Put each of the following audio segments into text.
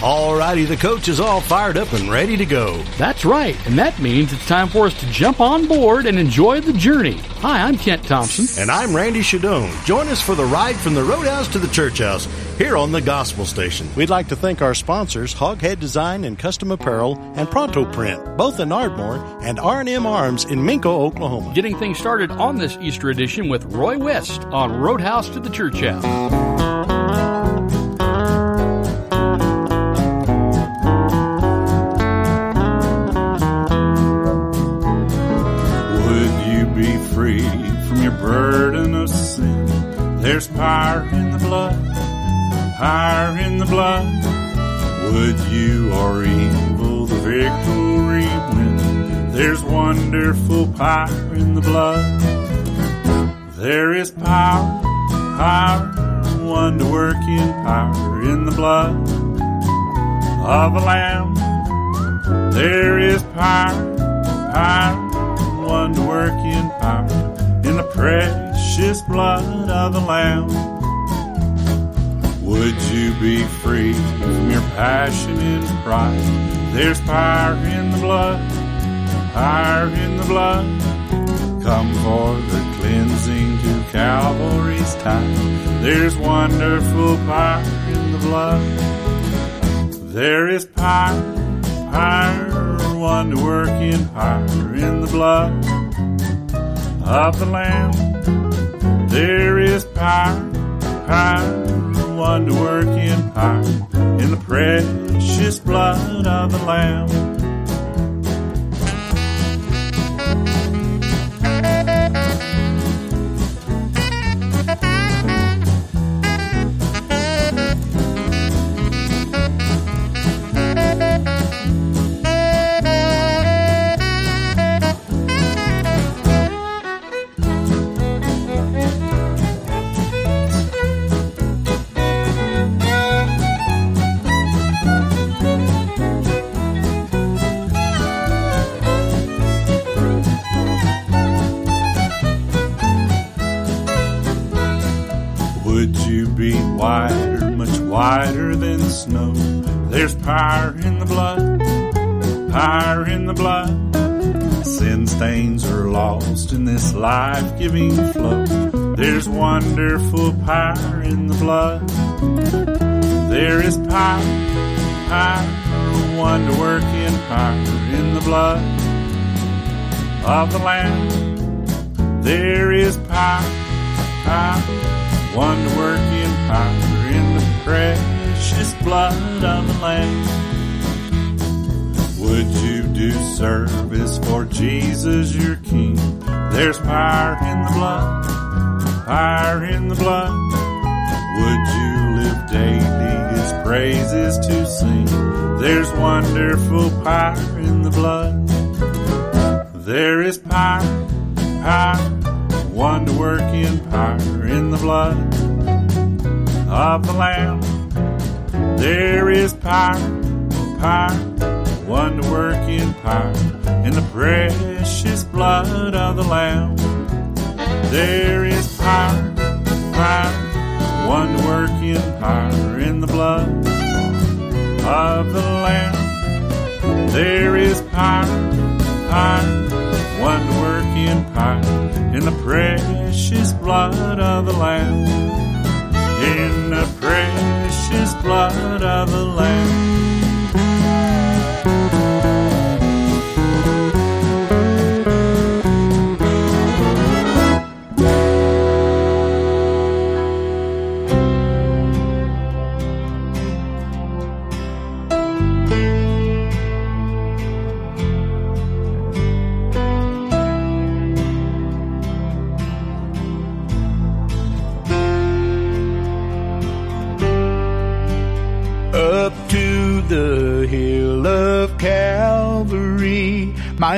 Alrighty, the coach is all fired up and ready to go. That's right, and that means it's time for us to jump on board and enjoy the journey. Hi, I'm Kent Thompson. And I'm Randy Shadoan. Join us for the ride from the Roadhouse to the Church House here on the Gospel Station. We'd like to thank our sponsors, Hoghead Design and Custom Apparel and Pronto Print, both in Ardmore, and R&M Arms in Minco, Oklahoma. Getting things started on this Easter edition with Roy West on Roadhouse to the Church House. There's power in the blood power in the blood. Would you or evil the victory win? There's wonderful power in the blood. There is power, power, one to work in power in the blood of the Lamb. There is power, power, one to work in power in the precious blood of the Lamb. Would you be free from your passion and pride? There's power in the blood, power in the blood. Come for the cleansing to Calvary's tide. There's wonderful power in the blood. There is power, power, wonder working power in the blood of the Lamb. There is power, power wonder working power in the precious blood of the Lamb. Life-giving flow. There's wonderful power in the blood. There is power, power, wonder-working power in the blood of the Lamb. There is power, power, wonder-working power in the precious blood of the Lamb. Would you do service for Jesus your King? There's power in the blood, power in the blood. Would you live daily his praises to sing? There's wonderful power in the blood. There is power, power, wonder working power in the blood of the Lamb. There is power, power, wonder working power in the precious blood of the Lamb. There is power, power, wonder working power in the blood of the Lamb. There is power, power, wonder working power in the precious blood of the Lamb. In the precious blood of the Lamb.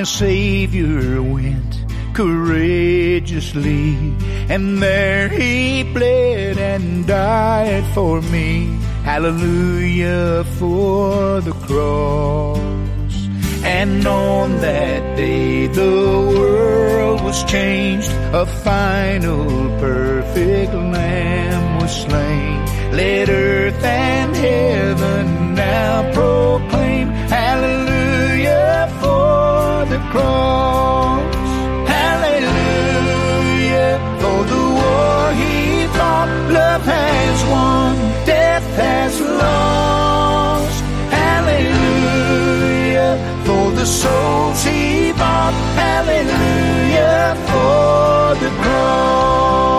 Savior went courageously, and there he bled and died for me. Hallelujah for the cross. And on that day the world was changed, a final perfect lamb was slain. Let earth and heaven now Has won, death has lost. Hallelujah for the souls he bought. Hallelujah for the cross.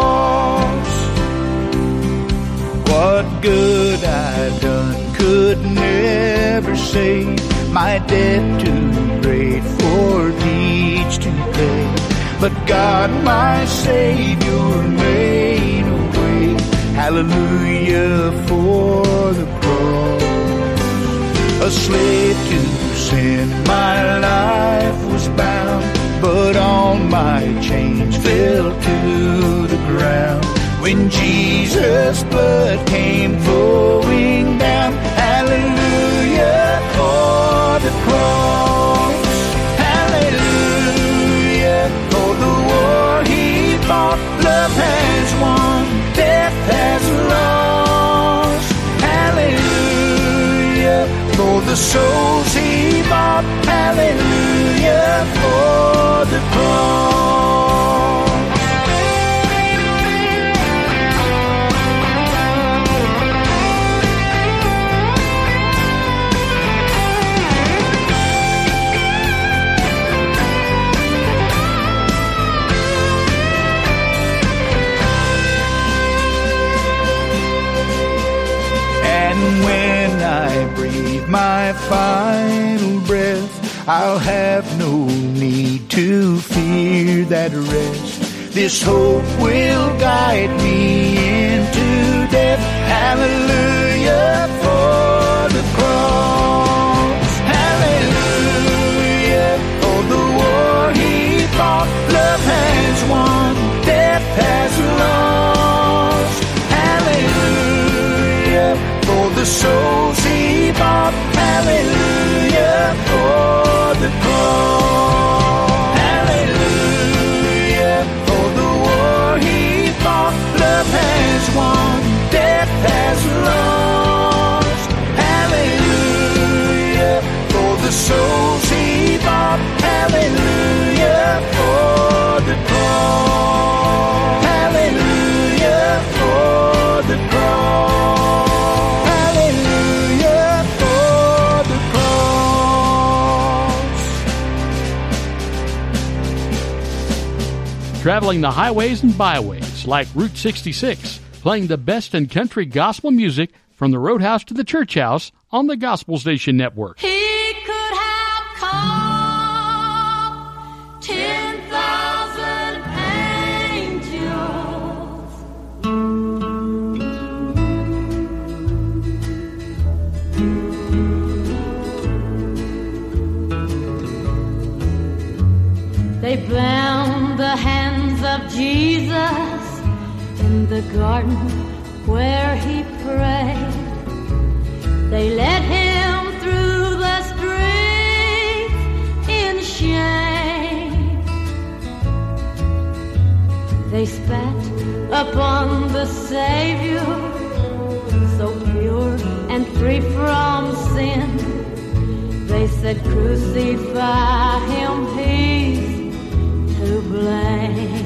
What good I've done could never save my debt too great for each to pay. But God, my Savior. Hallelujah for the cross. A slave to sin, my life was bound, but all my chains fell to the ground. When Jesus' blood came flowing down, hallelujah for the cross. Hallelujah for the war he fought. Love the souls he bought. Hallelujah for the cross. And when my final breath, I'll have no need to fear that rest. This hope will guide me into death. Hallelujah for the cross. Hallelujah for the war he fought. The souls he bought. Hallelujah for the cross. Traveling the highways and byways like Route 66, playing the best in country gospel music from the roadhouse to the church house on the Gospel Station Network. He could have called ten thousand angels. They bound in the garden where he prayed. They led him through the streets in shame. They spat upon the Savior, so pure and free from sin. They said, Crucify him, he's to blame.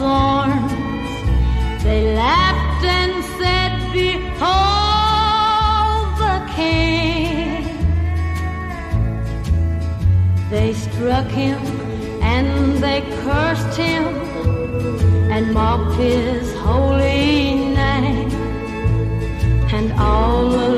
Thorns. They laughed and said, Behold the King. They struck him and they cursed him and mocked his holy name. And all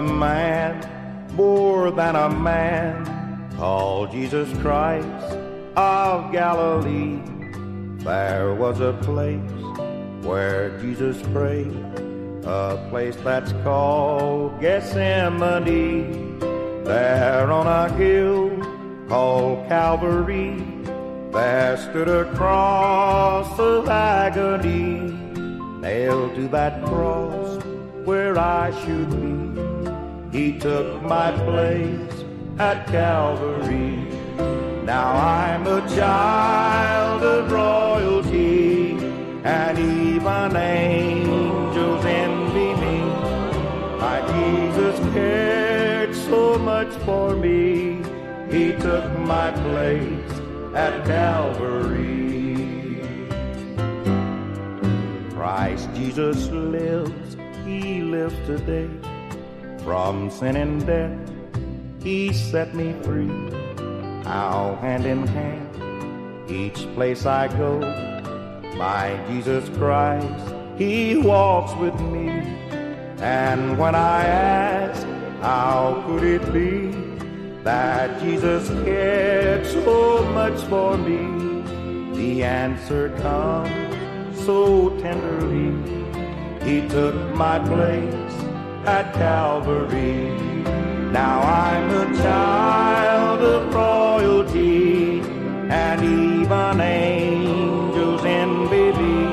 a man, more than a man, called Jesus Christ of Galilee. There was a place where Jesus prayed, a place that's called Gethsemane. There on a hill called Calvary, there stood a cross of agony, nailed to that cross where I should be. He took my place at Calvary. Now I'm a child of royalty, and even angels envy me. My Jesus cared so much for me, He took my place at Calvary. Christ Jesus lives, He lives today. From sin and death, He set me free. Now, hand in hand, each place I go, my Jesus Christ, He walks with me. And when I ask, how could it be that Jesus cared so much for me? The answer comes so tenderly. He took my place at Calvary. Now I'm a child of royalty, and even angels envy me.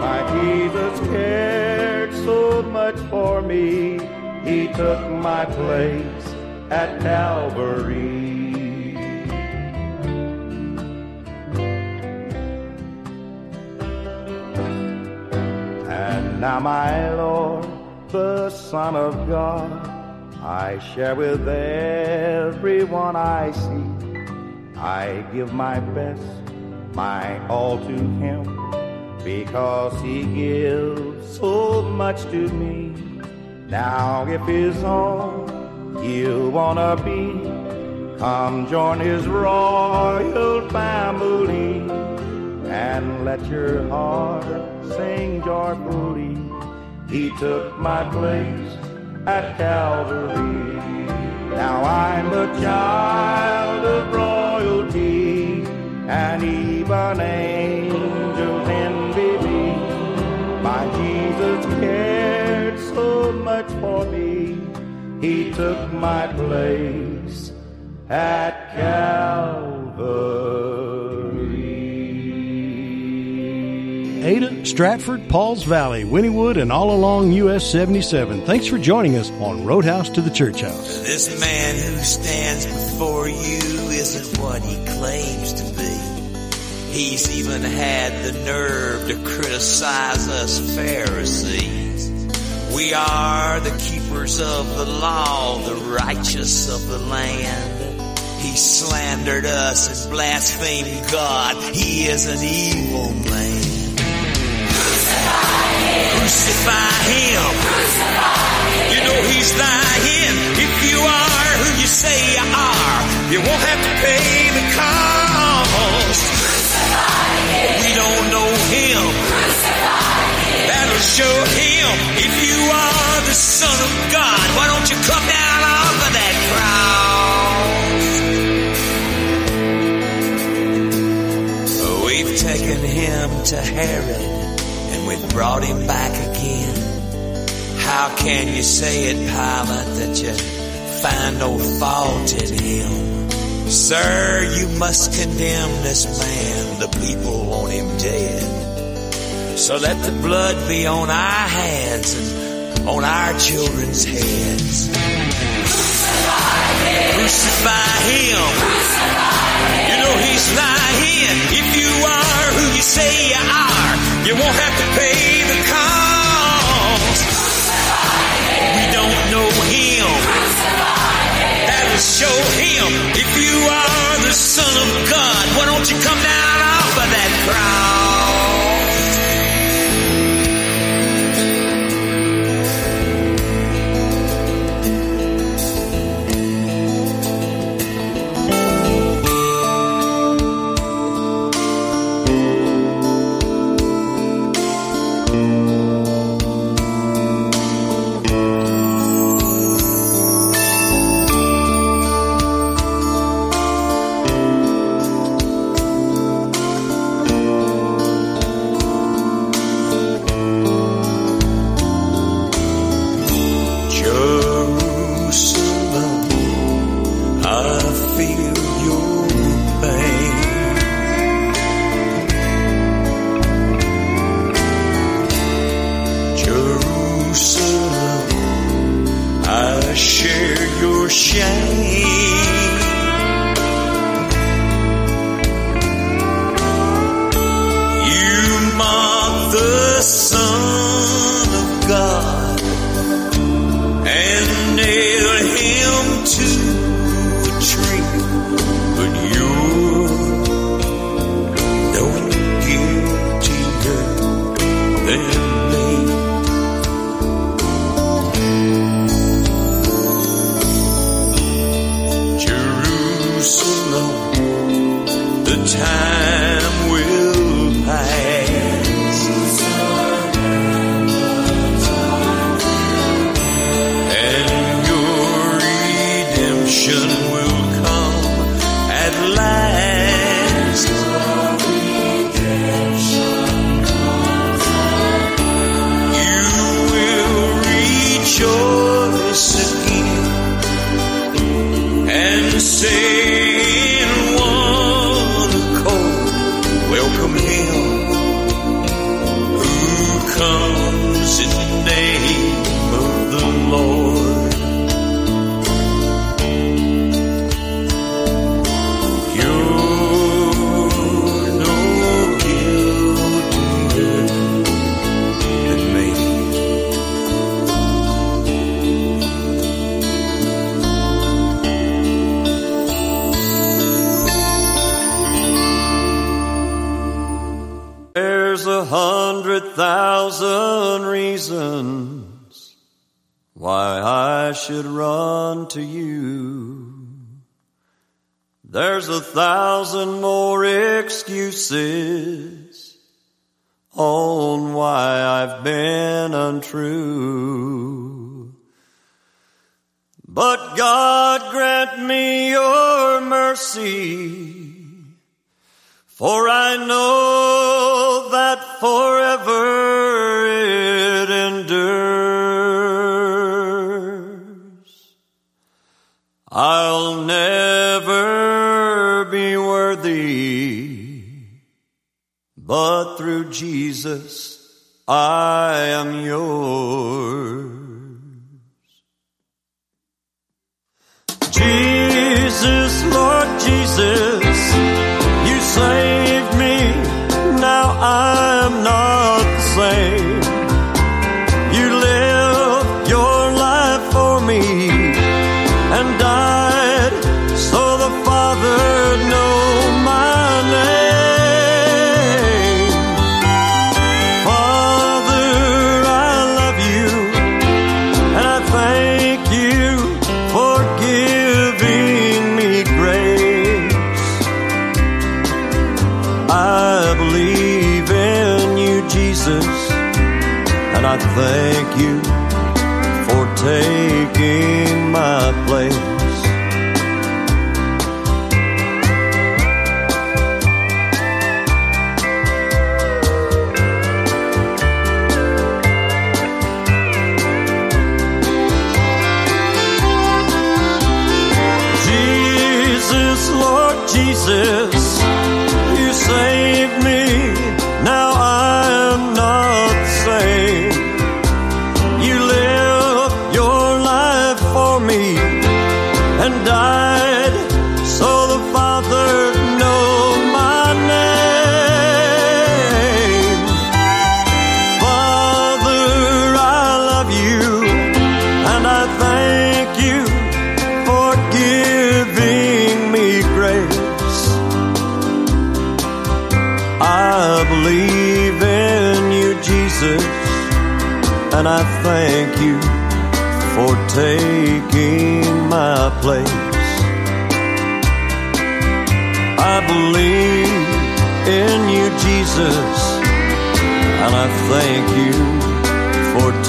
My Jesus cared so much for me, He took my place at Calvary. And now, my Lord, the Son of God, I share with everyone I see. I give my best, my all to Him, because He gives so much to me. Now, if His own you wanna be, come join His royal family and let your heart sing joyfully. He took my place at Calvary. Now I'm a child of royalty, and even angels envy me. My Jesus cared so much for me, He took my place at Calvary. Stratford, Pauls Valley, Wynnewood, and all along US 77. Thanks for joining us on Roadhouse to the Church House. This man who stands before you isn't what he claims to be. He's even had the nerve to criticize us Pharisees. We are the keepers of the law, the righteous of the land. He slandered us and blasphemed God. He is an evil man. Crucify him. You know he's lying. If you are who you say you are, you won't have to pay the cost. We don't know him. That'll show him. If you are the son of God, why don't you come down off of that cross? Oh, we've taken him to Herod we've brought him back again. How can you say it, Pilate, that you find no fault in him? Sir, you must condemn this man. The people want him dead. So let the blood be on our hands and on our children's heads. Crucify him. You know he's lying. If you are who you say you are, you won't have to pay the cost. We don't know him. That'll show him. If you are the son of God, why don't you come down off of that cross? I'll never be worthy, but through Jesus I am yours. Jesus, Lord Jesus, you say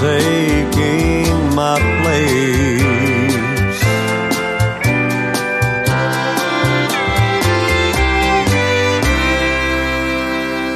taking my place.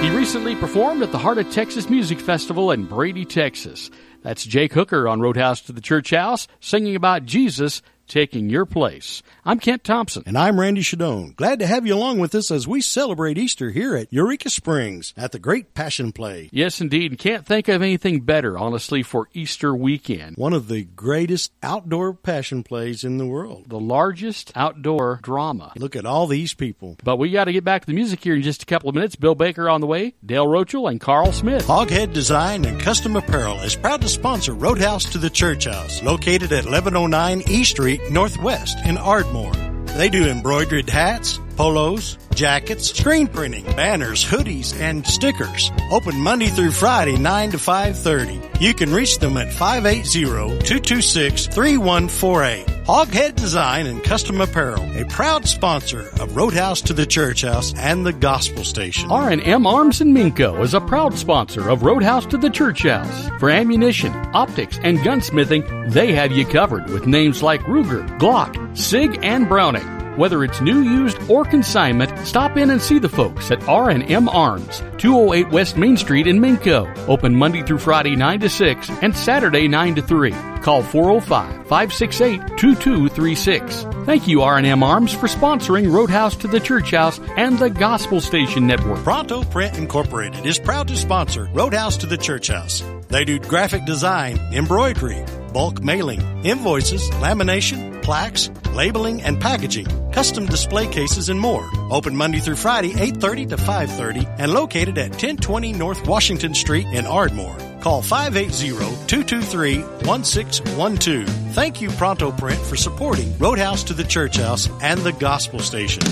He recently performed at the Heart of Texas Music Festival in Brady, Texas. That's Jake Hooker on Roadhouse to the Church House singing about Jesus taking your place. I'm Kent Thompson. And I'm Randy Shadoan. Glad to have you along with us as we celebrate Easter here at Eureka Springs at the Great Passion Play. Yes, indeed. And Can't think of anything better, honestly, for Easter weekend. One of the greatest outdoor passion plays in the world. The largest outdoor drama. Look at all these people. But we got to get back to the music here in just a couple of minutes. Bill Baker on the way, Dale Rochel, and Carl Smith. Hoghead Design and Custom Apparel is proud to sponsor Roadhouse to the Church House, located at 1109 E Street Northwest in Ardmore. They do embroidered hats, polos, jackets, screen printing, banners, hoodies, and stickers. Open Monday through Friday, 9 to 5.30. You can reach them at 580-226-3148. Hoghead Design and Custom Apparel, a proud sponsor of Roadhouse to the Church House and the Gospel Station. R&M Arms and Minco is a proud sponsor of Roadhouse to the Church House. For ammunition, optics, and gunsmithing, they have you covered with names like Ruger, Glock, SIG, and Browning. Whether it's new, used, or consignment, stop in and see the folks at R&M Arms, 208 West Main Street in Minco. Open Monday through Friday 9 to 6 and Saturday 9 to 3. Call 405-568-2236. Thank you R&M Arms for sponsoring Roadhouse to the Church House and the Gospel Station Network. Pronto Print Incorporated is proud to sponsor Roadhouse to the Church House. They do graphic design, embroidery, bulk mailing, invoices, lamination, plaques, labeling and packaging, custom display cases and more. Open Monday through Friday 8:30 to 5:30 and located at 1020 North Washington Street in Ardmore. Call 580-223-1612. Thank you Pronto Print for supporting Roadhouse to the Church House and the Gospel Station.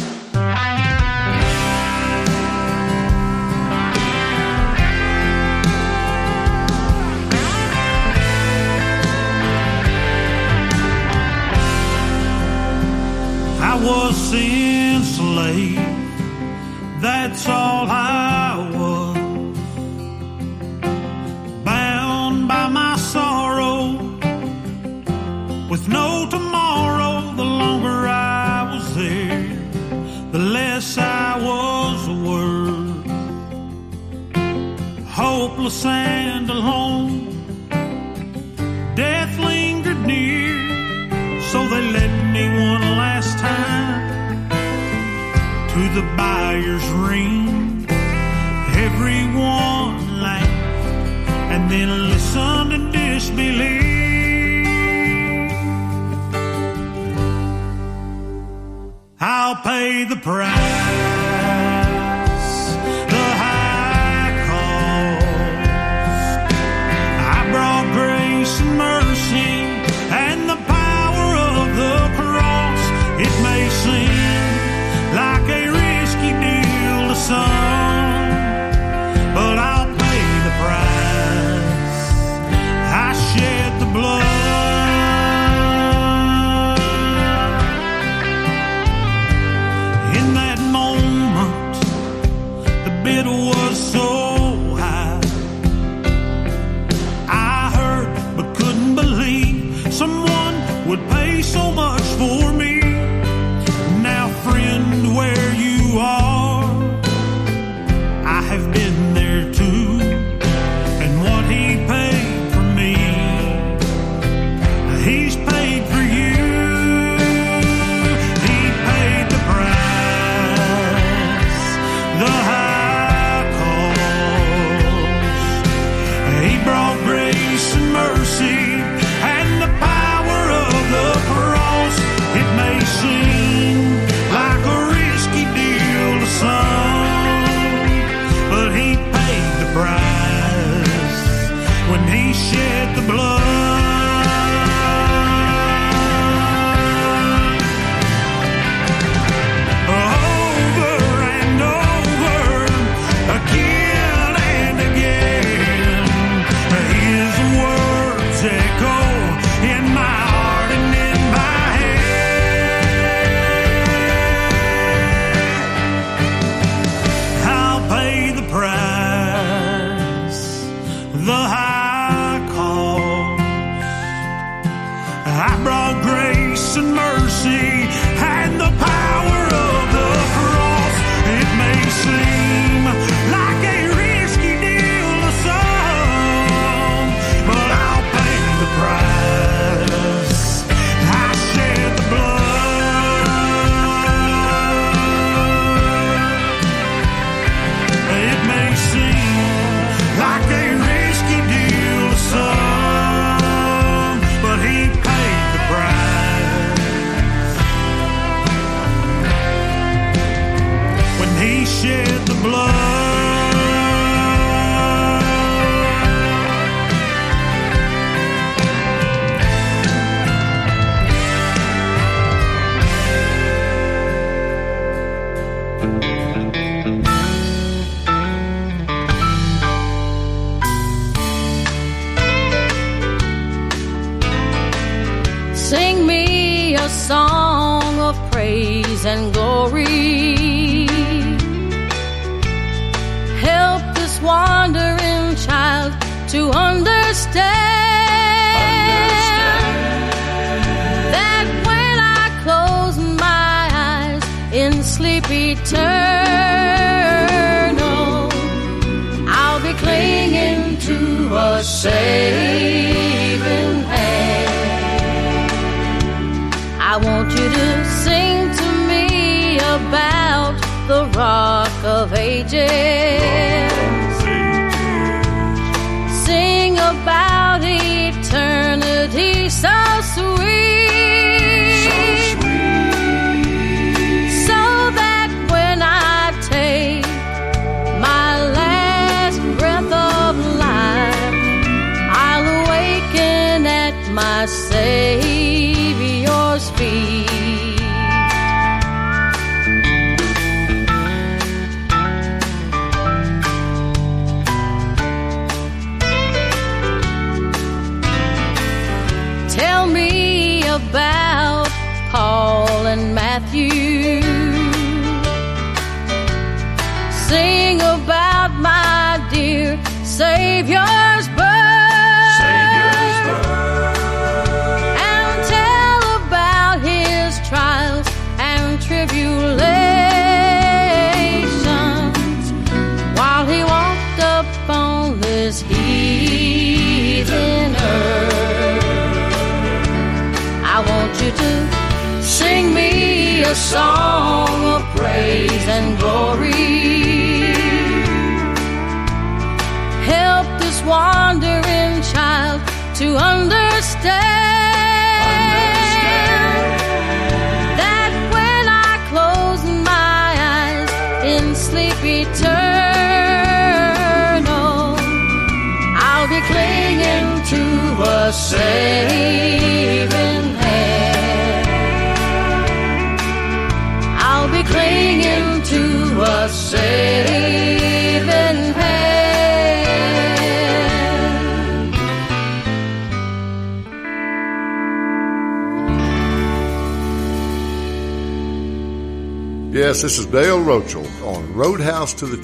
I was enslaved, that's all I was. Bound by my sorrow, with no tomorrow, the longer I was there, the less I was worth. Hopeless and alone, the buyer's ring. Everyone laughed and then listened in disbelief. I'll pay the price,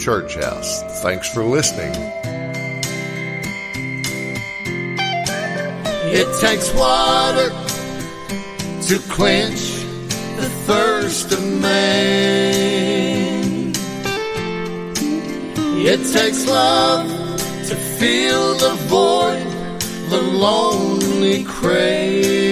Church House. Thanks for listening. It takes water to quench the thirst of man. It takes love to fill the void the lonely crave.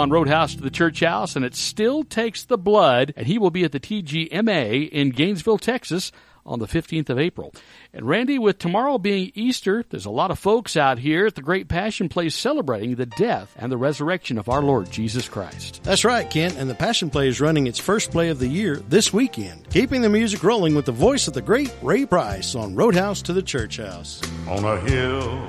On Roadhouse to the Church House, and it still takes the blood, and he will be at the TGMA in Gainesville, Texas on the 15th of April. And Randy, with tomorrow being Easter, there's a lot of folks out here at the Great Passion Play celebrating the death and the resurrection of our Lord Jesus Christ. That's right, Kent, and the Passion Play is running its first play of the year this weekend. Keeping the music rolling with the voice of the great Ray Price on Roadhouse to the Church House. On a hill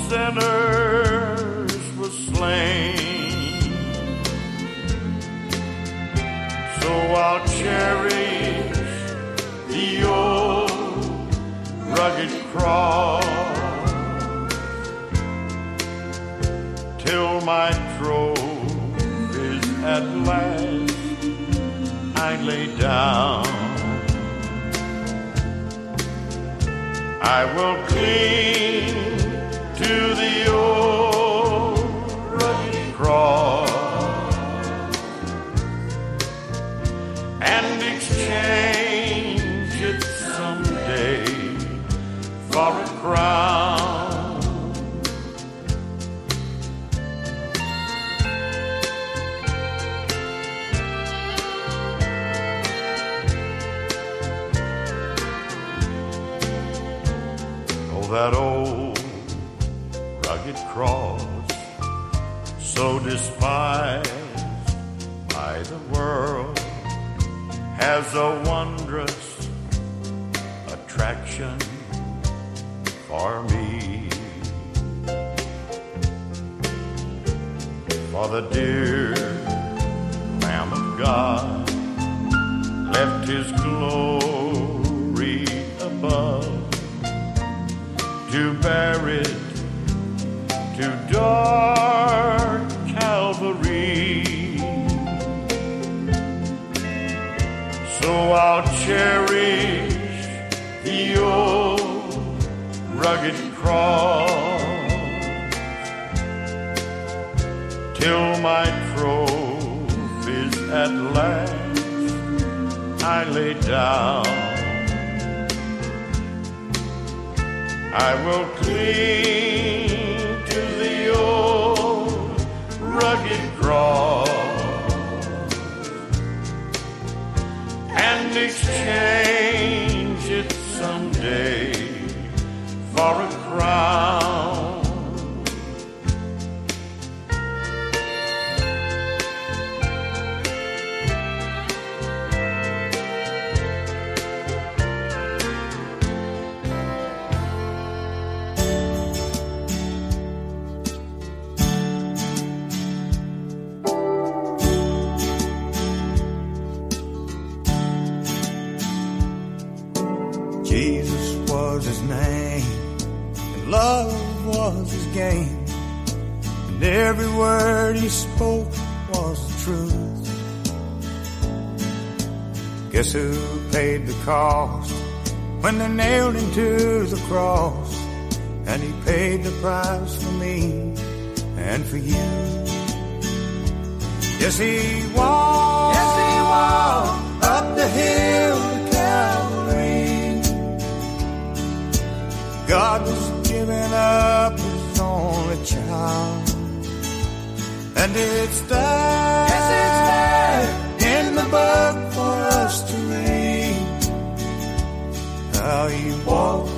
sinners was slain. So I'll cherish the old rugged cross till my trophies at last I lay down. I will cling to the old rugged cross and exchange it someday for a crown. Oh, that old despised by the world, has a wondrous attraction for me. For the dear Lamb of God left his glory above to bear it to dark So I'll cherish the old rugged cross till my trophies at last I lay down. I will cling to the old rugged cross and exchange it someday for a crown. Cost when they nailed him to the cross and he paid the price for me and for you. Yes, he walked. Yes, he walked up the hill to Calvary. God was giving up his only child. And it's there, yes, it's there in the book He walked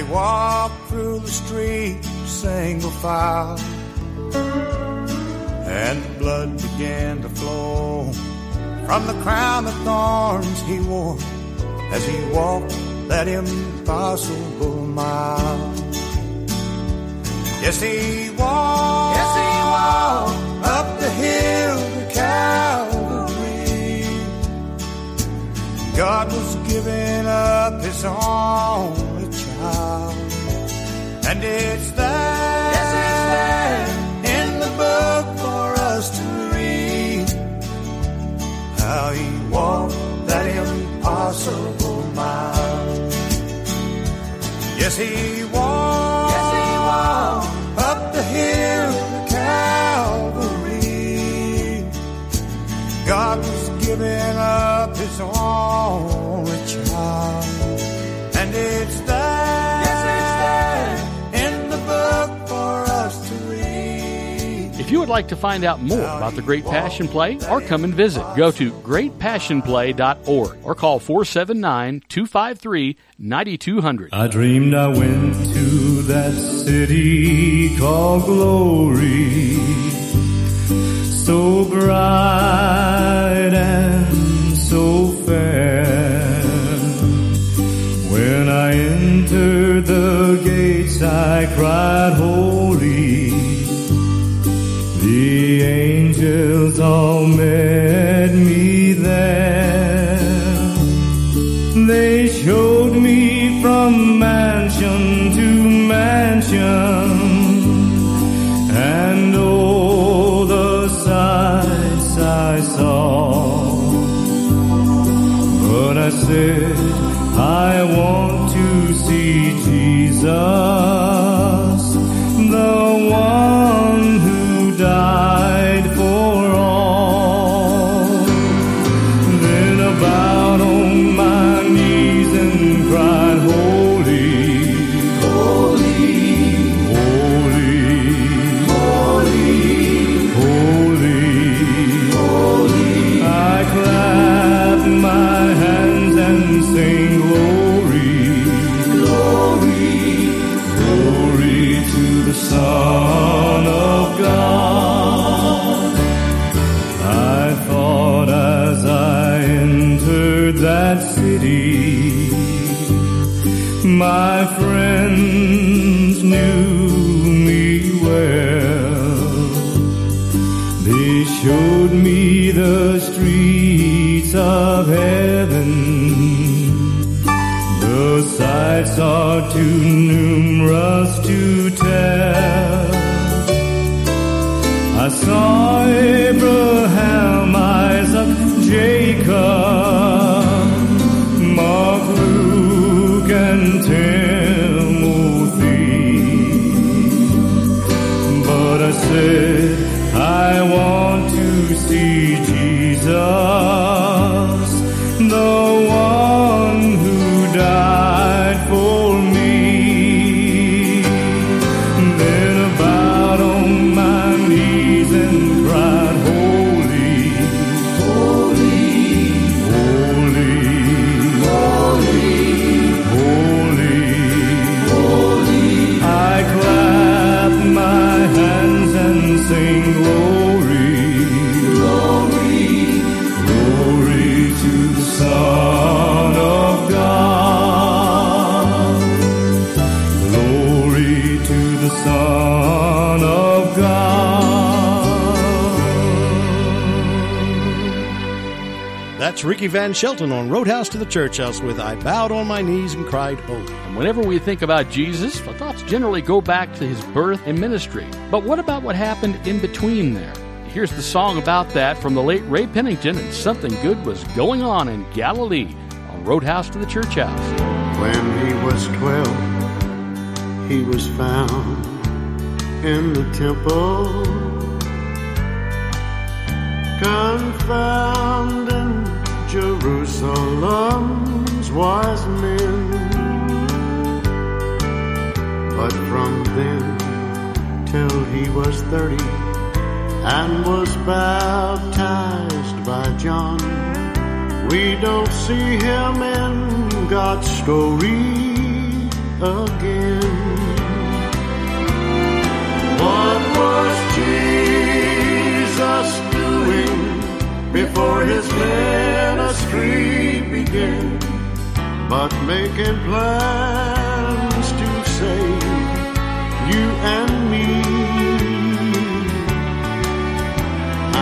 they walked through the street single file. And the blood began to flow from the crown of thorns he wore, as he walked that impossible mile. Yes, he walked. Yes, he walked up the hill to Calvary. God was giving up his child, and it's there. Yes, it's there in the book for us to read how he walked that impossible mile. Yes, he walked. Yes, he walked up the hill to Calvary. God was giving up his only If you would like to find out more about the Great Passion Play or come and visit, go to greatpassionplay.org or call 479 253 9200. I dreamed I went to that city called glory, so bright and so fair. When I entered the gates, I cried, Holy. Angels all met me there. They showed me from mansion to mansion, and all the sights I saw. But I said, I want to see Jesus, my friends knew me well. They showed me the streets of heaven. The sights are too numerous to tell. I saw Abraham, Isaac, Jacob, 돼 Ricky Van Shelton on Roadhouse to the Church House with I Bowed on My Knees and Cried Holy. And whenever we think about Jesus, our thoughts generally go back to his birth and ministry. But what about what happened in between there? Here's the song about that from the late Ray Pennington, and something good was going on in Galilee on Roadhouse to the Church House. When he was twelve, he was found in the temple, confounding Jerusalem's wise men. But from then till he was thirty and was baptized by John, we don't see him in God's story again. What was Jesus before his ministry began? But making plans to save you and me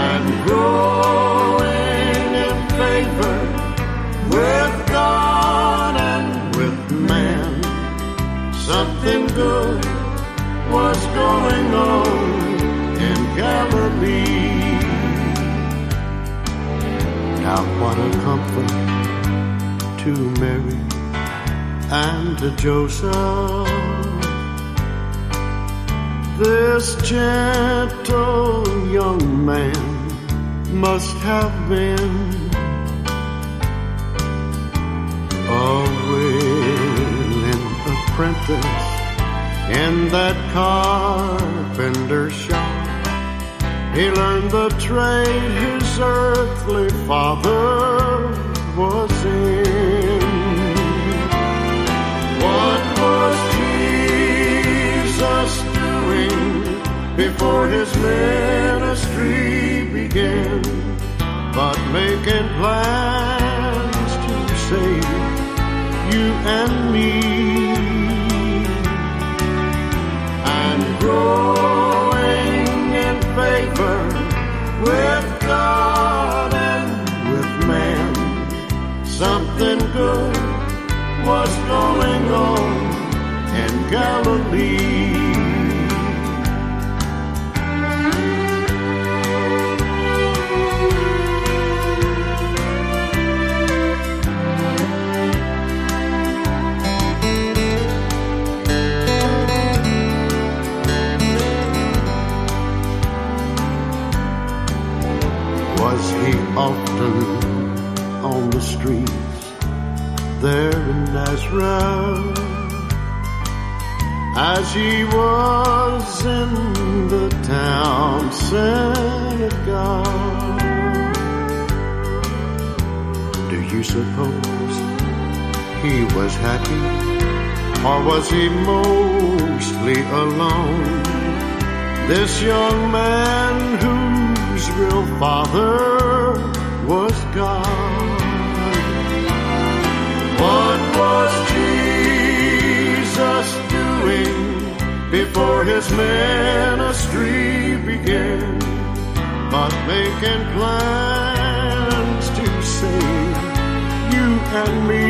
and growing in favor with God and with man. Something good was going on in Galilee. Now, what a comfort to Mary and to Joseph. This gentle young man must have been a willing apprentice in that carpenter shop. He learned the trade his earthly father was in. What was Jesus doing before his ministry began? But making plans to save you and me and growing with God and with man. Something good was going on in Galilee. Streets there in Nazareth? As he was in the town synagogue, do you suppose he was happy or was he mostly alone? This young man whose real father was God. Was Jesus doing before his ministry began? But making plans to save you and me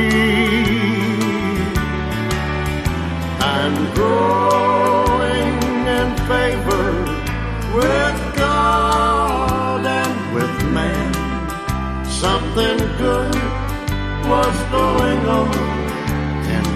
and growing in favor with God and with man. Something good was going on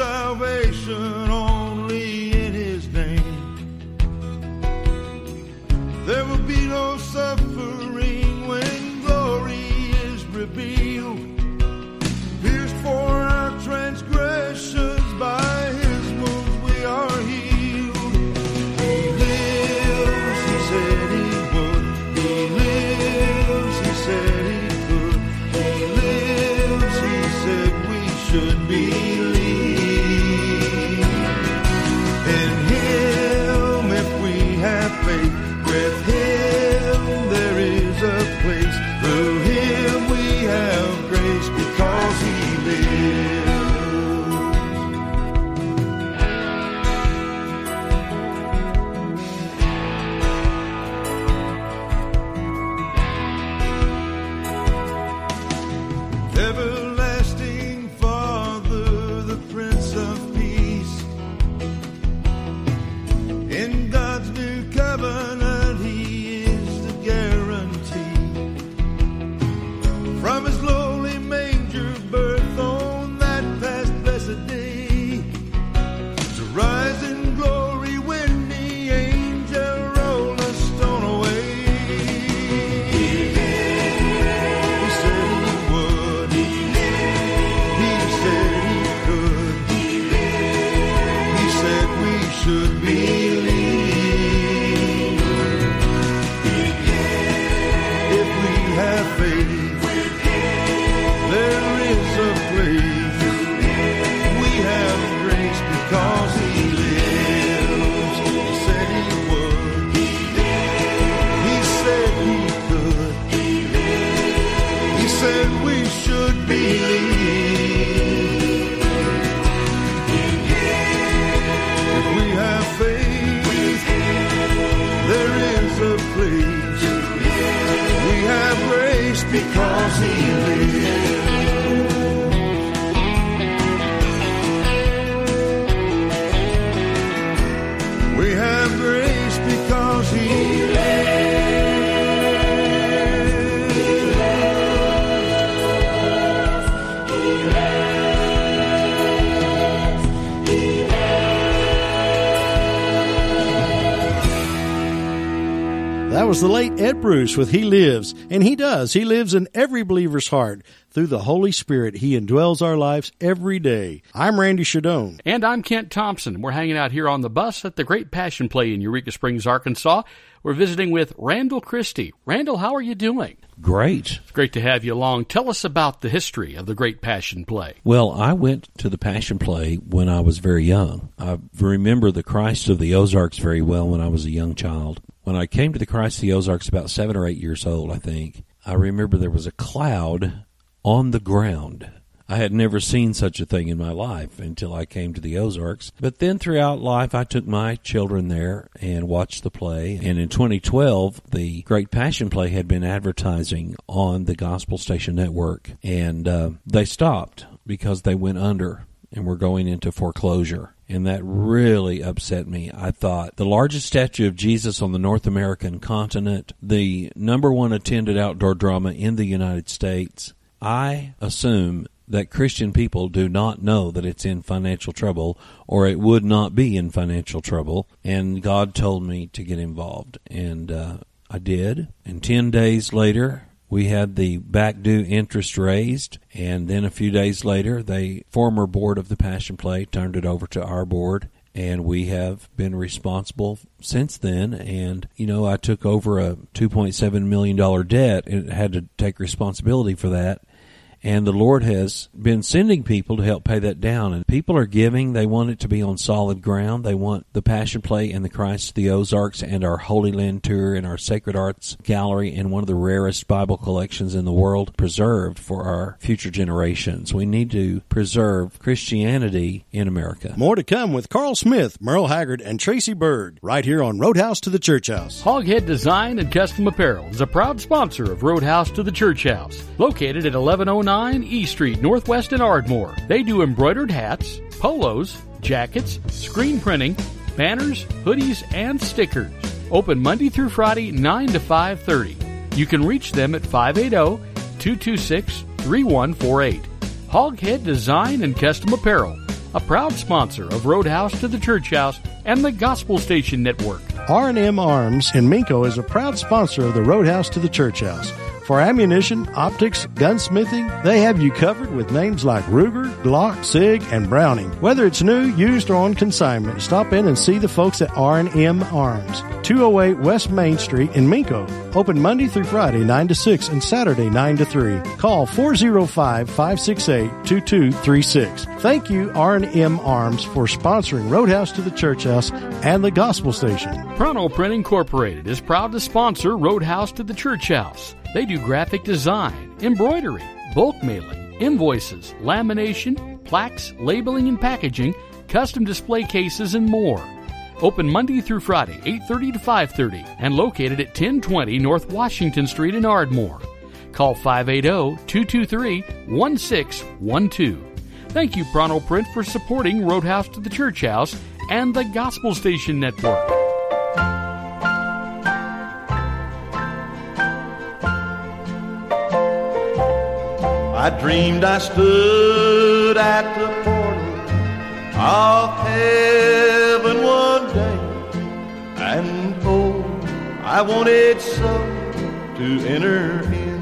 salvation should believe. Was the late Ed Bruce with He Lives, and He does. He lives in every believer's heart. Through the Holy Spirit, He indwells our lives every day. I'm Randy Shadoan. And I'm Kent Thompson. We're hanging out here on the bus at the Great Passion Play in Eureka Springs, Arkansas. We're visiting with Randall Christy. Randall, how are you doing? Great. It's great to have you along. Tell us about the history of the Great Passion Play. Well, I went to the Passion Play when I was very young. I remember the Christ of the Ozarks very well when I was a young child. When I came to the Christ of the Ozarks, about seven or eight years old, I think, I remember there was a cloud on the ground. I had never seen such a thing in my life until I came to the Ozarks. But then throughout life, I took my children there and watched the play. And in 2012, the Great Passion Play had been advertising on the Gospel Station Network. And uh, they stopped because they went under and were going into foreclosure. And that really upset me. I thought the largest statue of Jesus on the North American continent, the number one attended outdoor drama in the United States, I assume that Christian people do not know that it's in financial trouble or it would not be in financial trouble. And God told me to get involved. And uh, I did. And 10 days later, we had the back due interest raised. And then a few days later, the former board of the Passion Play turned it over to our board and we have been responsible since then. And you know, I took over a two point seven million dollar debt and had to take responsibility for that. And the Lord has been sending people to help pay that down. And people are giving. They want it to be on solid ground. They want the Passion Play and the Christ of the Ozarks and our Holy Land Tour and our Sacred Arts Gallery and one of the rarest Bible collections in the world preserved for our future generations. We need to preserve Christianity in America. More to come with Carl Smith, Merle Haggard, and Tracy Byrd right here on Roadhouse to the Church House. Hoghead Design and Custom Apparel is a proud sponsor of Roadhouse to the Church House, located at 1109 E Street, Northwest in Ardmore. They do embroidered hats, polos, jackets, screen printing, banners, hoodies, and stickers. Open Monday through Friday, 9 to 5:30. You can reach them at 580-226-3148. Hoghead Design and Custom Apparel, a proud sponsor of Roadhouse to the Church House and the Gospel Station Network. R&M Arms in Minco is a proud sponsor of the Roadhouse to the Church House. For ammunition, optics, gunsmithing, they have you covered with names like Ruger, Glock, Sig, and Browning. Whether it's new, used, or on consignment, stop in and see the folks at R&M Arms, 208 West Main Street in Minco. Open Monday through Friday 9 to 6 and Saturday 9 to 3. Call 405-568-2236. Thank you R&M Arms for sponsoring Roadhouse to the Church House and the Gospel Station. Pronto Print Incorporated is proud to sponsor Roadhouse to the Church House. They do graphic design, embroidery, bulk mailing, invoices, lamination, plaques, labeling and packaging, custom display cases, and more. Open Monday through Friday, 8:30 to 5:30, and located at 1020 North Washington Street in Ardmore. Call 580-223-1612. Thank you, Pronto Print, for supporting Roadhouse to the Church House and the Gospel Station Network. I dreamed I stood at the portal of heaven one day, and oh, I wanted so to enter in.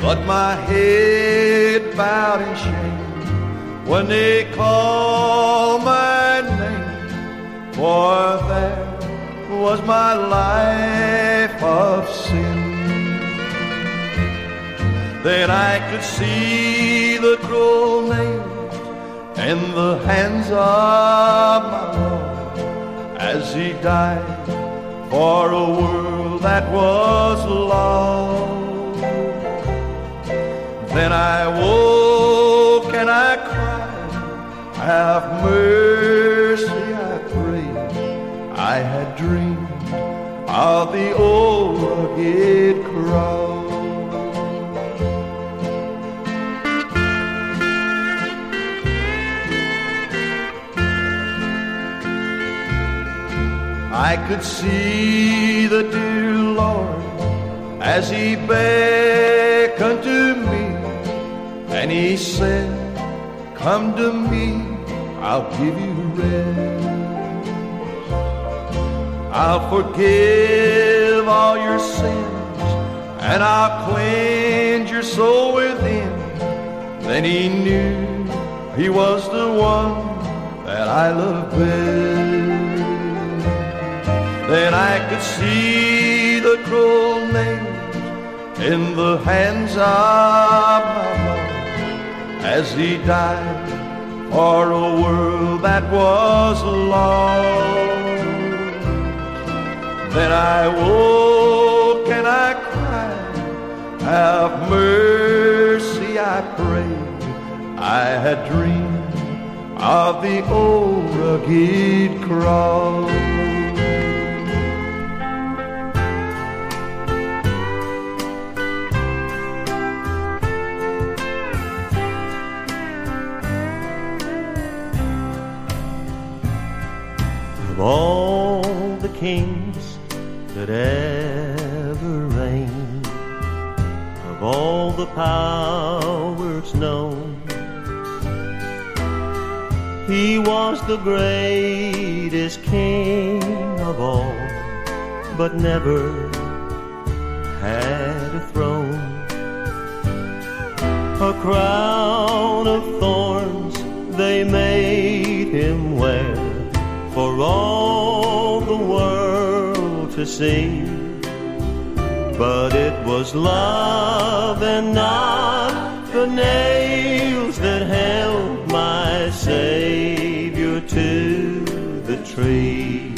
But my head bowed in shame when they called my name, for there was my life of sin. Then I could see the cruel nails in the hands of my Lord as He died for a world that was lost. Then I woke and I cried, have mercy, I pray. I had dreamed of the old rugged cross. I could see the dear Lord as he beckoned to me, and he said, Come to me, I'll give you rest. I'll forgive all your sins, and I'll cleanse your soul within. Then he knew he was the one that I love best. Then I could see the cruel nails in the hands of my Lord as he died for a world that was lost. Then I woke and I cried, Have mercy, I prayed. I had dreamed of the old rugged cross. Of all the kings that ever reigned, of all the powers known, he was the greatest king of all, but never had a throne. A crown of thorns they made him wear for all the world to see. But it was love and not the nails that held my Savior to the tree.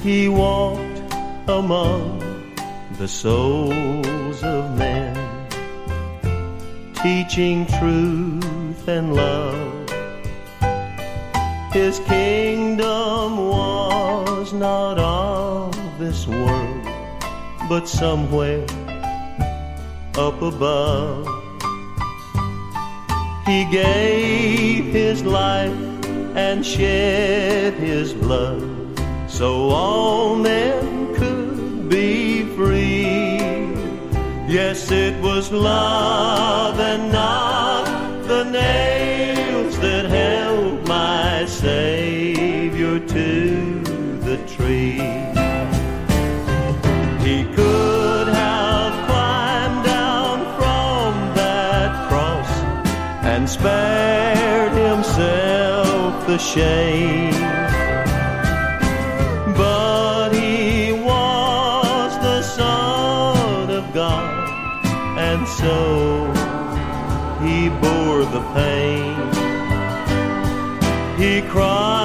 He walked among the souls of men, teaching truth and love his kingdom was not of this world, but somewhere up above. He gave his life and shed his blood so all men could be free. Yes, it was love and not the nails tree. He could have climbed down from that cross and spared himself the shame. But he was the Son of God, and so he bore the pain. He cried,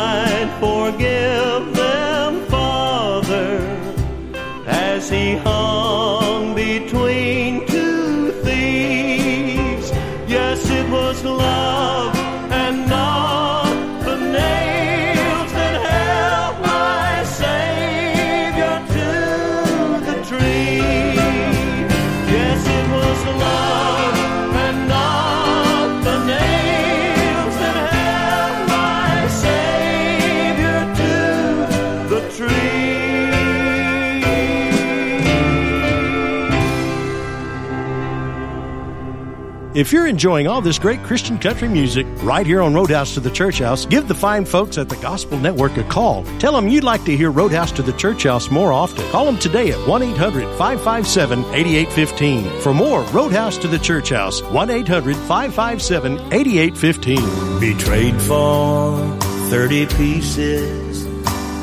If you're enjoying all this great Christian country music right here on Roadhouse to the Church House, give the fine folks at the Gospel Network a call. Tell them you'd like to hear Roadhouse to the Church House more often. Call them today at 1 800 557 8815. For more Roadhouse to the Church House, 1 800 557 8815. Betrayed for 30 pieces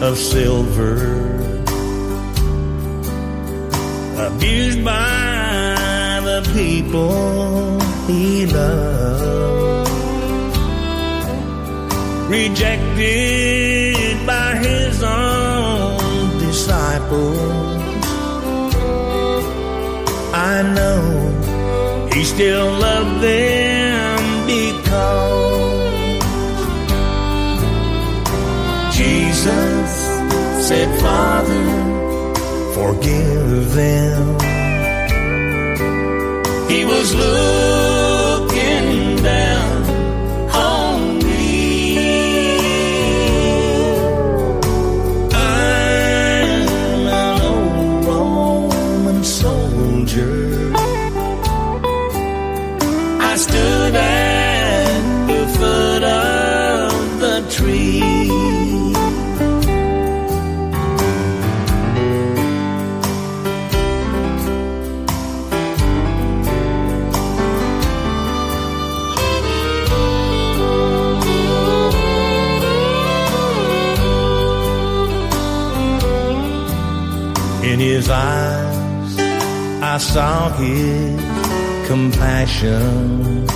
of silver. Abused by the people he loved. Rejected by his own disciples. I know he still loved them because Jesus said, Father, forgive them. He was looking down his eyes, I saw his compassion.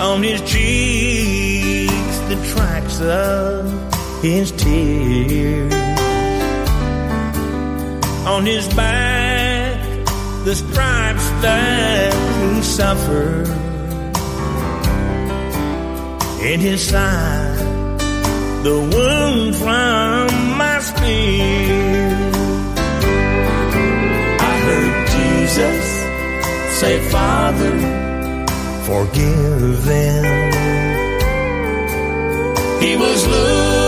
On his cheeks, the tracks of his tears. On his back, the stripes that he suffered. In his side, the wound from my spear. Jesus say, Father, forgive them. He was looking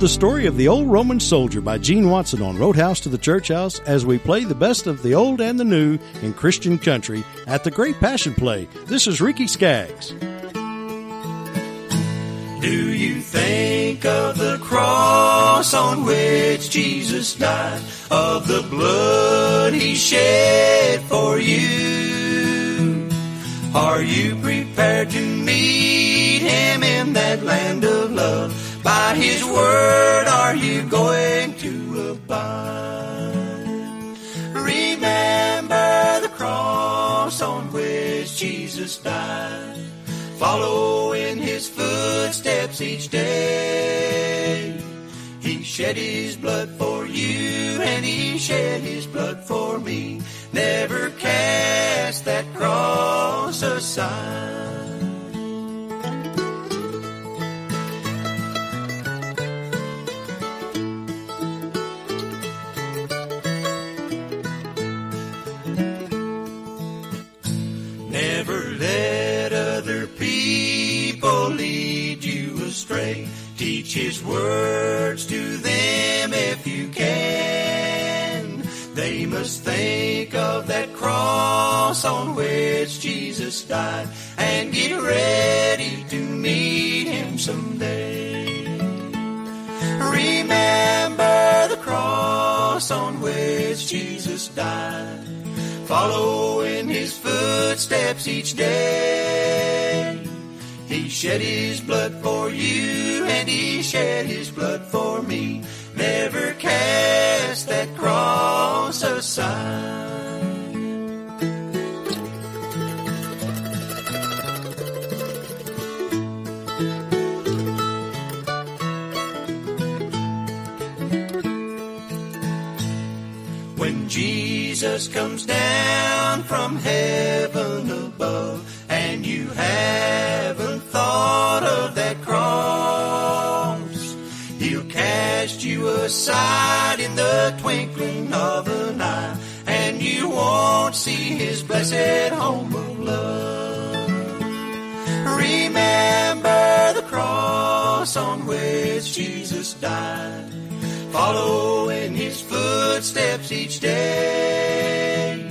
the story of the old Roman soldier by Gene Watson on Roadhouse to the Church House as we play the best of the old and the new in Christian country at the Great Passion Play. This is Ricky Skaggs. Do you think of the cross on which Jesus died, of the blood he shed for you? Are you prepared to meet him in that land of love? By his word are you going to abide? Remember the cross on which Jesus died. Follow in his footsteps each day. He shed his blood for you and he shed his blood for me. Never cast that cross aside. Teach his words to them if you can. They must think of that cross on which Jesus died and get ready to meet him someday. Remember the cross on which Jesus died. Follow in his footsteps each day. He shed his blood for you and he shed his blood for me. Never cast that cross aside. When Jesus comes down from heaven above and you haven't thought of that cross, he'll cast you aside in the twinkling of an eye and you won't see his blessed home of love. Remember the cross on which Jesus died. Follow in his footsteps each day.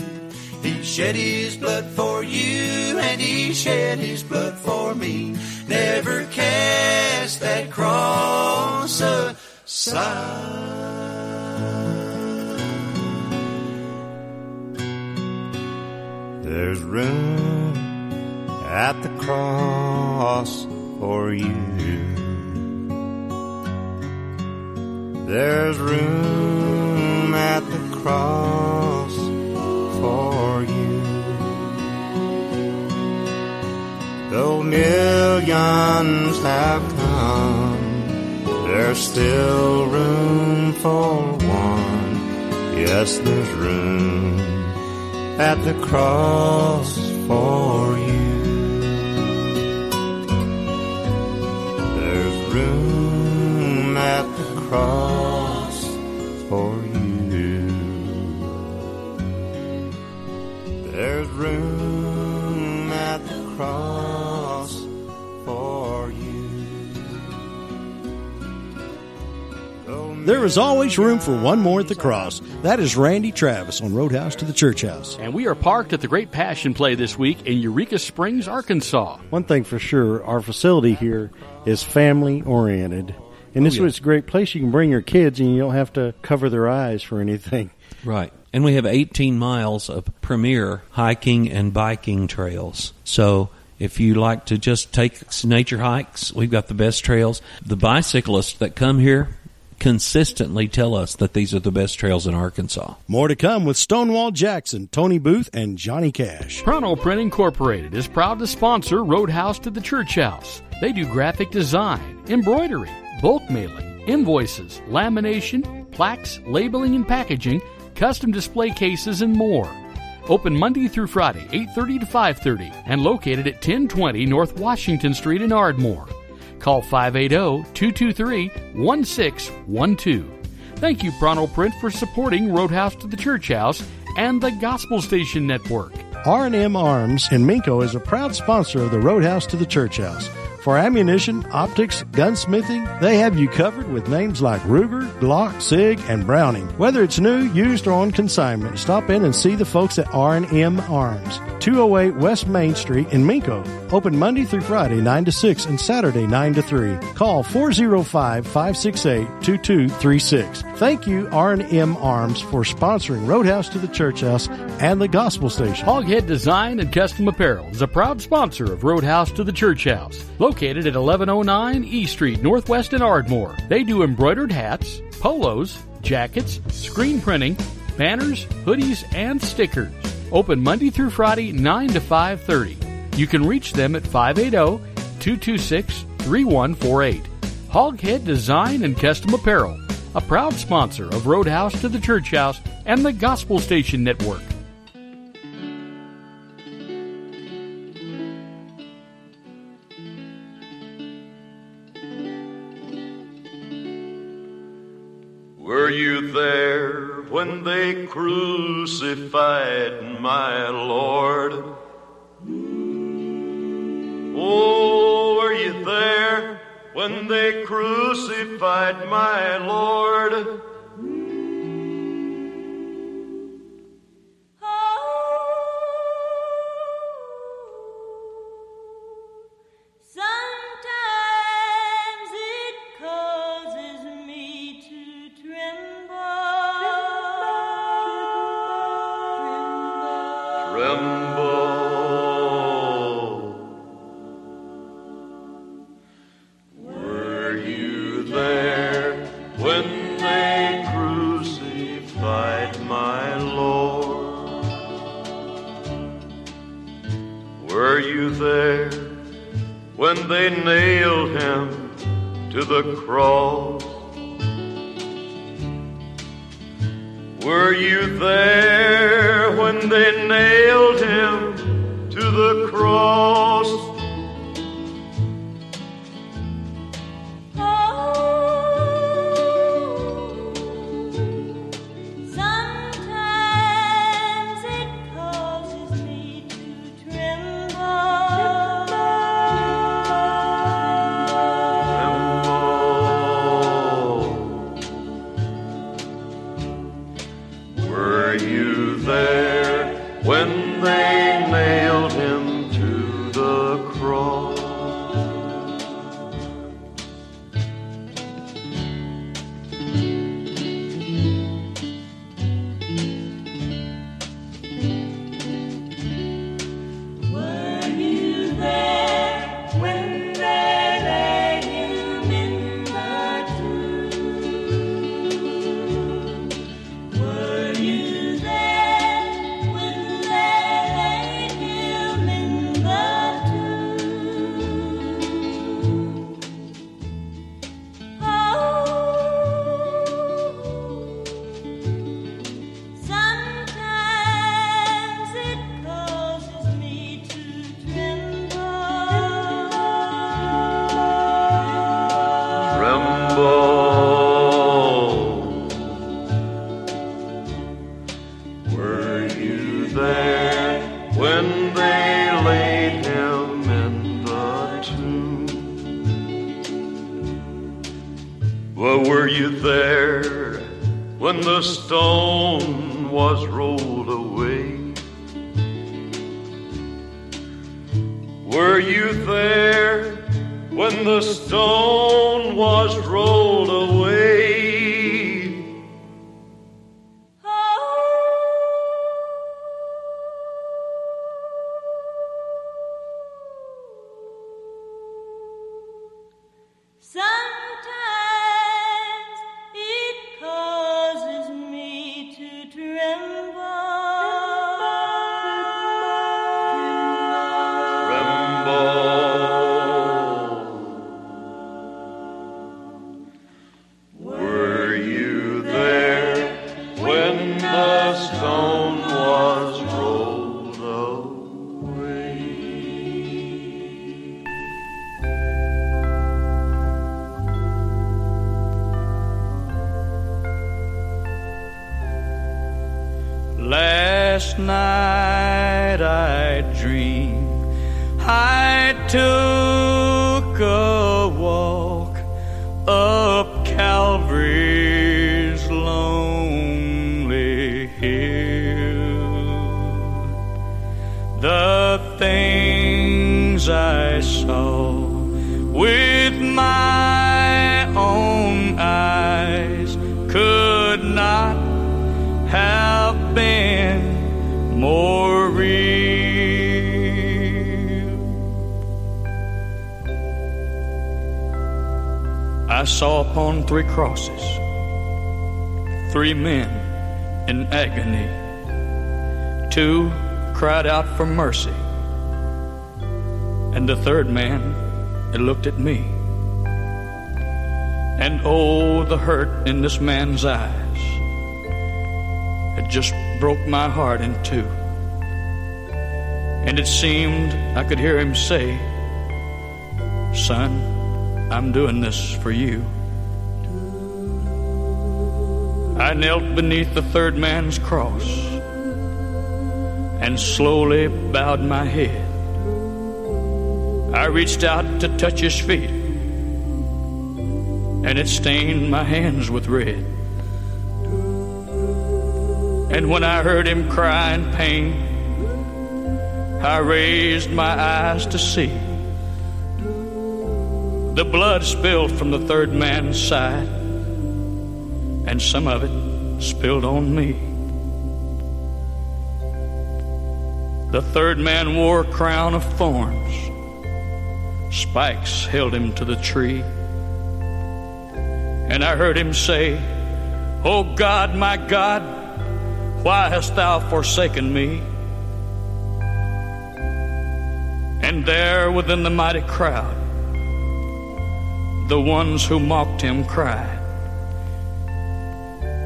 He shed his blood for you, and he shed his blood for me. Never cast that cross aside. There's room at the cross for you. There's room at the cross Though millions have come, there's still room for one. Yes, there's room at the cross for you. There's room at the cross There is always room for one more at the cross. That is Randy Travis on Roadhouse to the Church House. And we are parked at the Great Passion Play this week in Eureka Springs, Arkansas. One thing for sure, our facility here is family oriented. And this Oh, yeah. is a great place you can bring your kids and you don't have to cover their eyes for anything. Right. And we have 18 miles of premier hiking and biking trails. So if you like to just take nature hikes, we've got the best trails. The bicyclists that come here consistently tell us that these are the best trails in Arkansas. More to come with Stonewall Jackson, Tony Booth, and Johnny Cash. Pronto Print Incorporated is proud to sponsor Roadhouse to the Church House. They do graphic design, embroidery, bulk mailing, invoices, lamination, plaques, labeling and packaging, custom display cases, and more. Open Monday through Friday, 8:30 to 5:30, and located at 1020 North Washington Street in Ardmore. Call oh, 580-223-1612. Thank you, Pronto Print, for supporting Roadhouse to the Church House and the Gospel Station Network. R&M Arms in Minco is a proud sponsor of the Roadhouse to the Church House. For ammunition, optics, gunsmithing, they have you covered with names like Ruger, Glock, Sig, and Browning. Whether it's new, used, or on consignment, stop in and see the folks at R&M Arms. 208 West Main Street in Minco. Open Monday through Friday 9 to 6 and Saturday 9 to 3. Call 405-568-2236. Thank you R&M Arms for sponsoring Roadhouse to the Church House and the Gospel Station. Hoghead Design and Custom Apparel is a proud sponsor of Roadhouse to the Church House, located at 1109 E Street, Northwest in Ardmore. They do embroidered hats, polos, jackets, screen printing, banners, hoodies, and stickers. Open Monday through Friday, 9 to 5:30. You can reach them at 580-226-3148. Hoghead Design and Custom Apparel, a proud sponsor of Roadhouse to the Church House and the Gospel Station Network. You there when they crucified my Lord? Oh, were you there when they crucified my Lord? The things I saw with my own eyes could not have been more real. I saw upon three crosses three men in agony. Two cried out for mercy, and the third man looked at me. And oh, the hurt in this man's eyes. It just broke my heart in two. And it seemed I could hear him say, Son, I'm doing this for you. I knelt beneath the third man's cross and slowly bowed my head. I reached out to touch his feet, and it stained my hands with red. And when I heard him cry in pain, I raised my eyes to see. The blood spilled from the third man's side, and some of it spilled on me. The third man wore a crown of thorns. Spikes held him to the tree. And I heard him say, O God, my God, why hast thou forsaken me? And there within the mighty crowd, the ones who mocked him cried,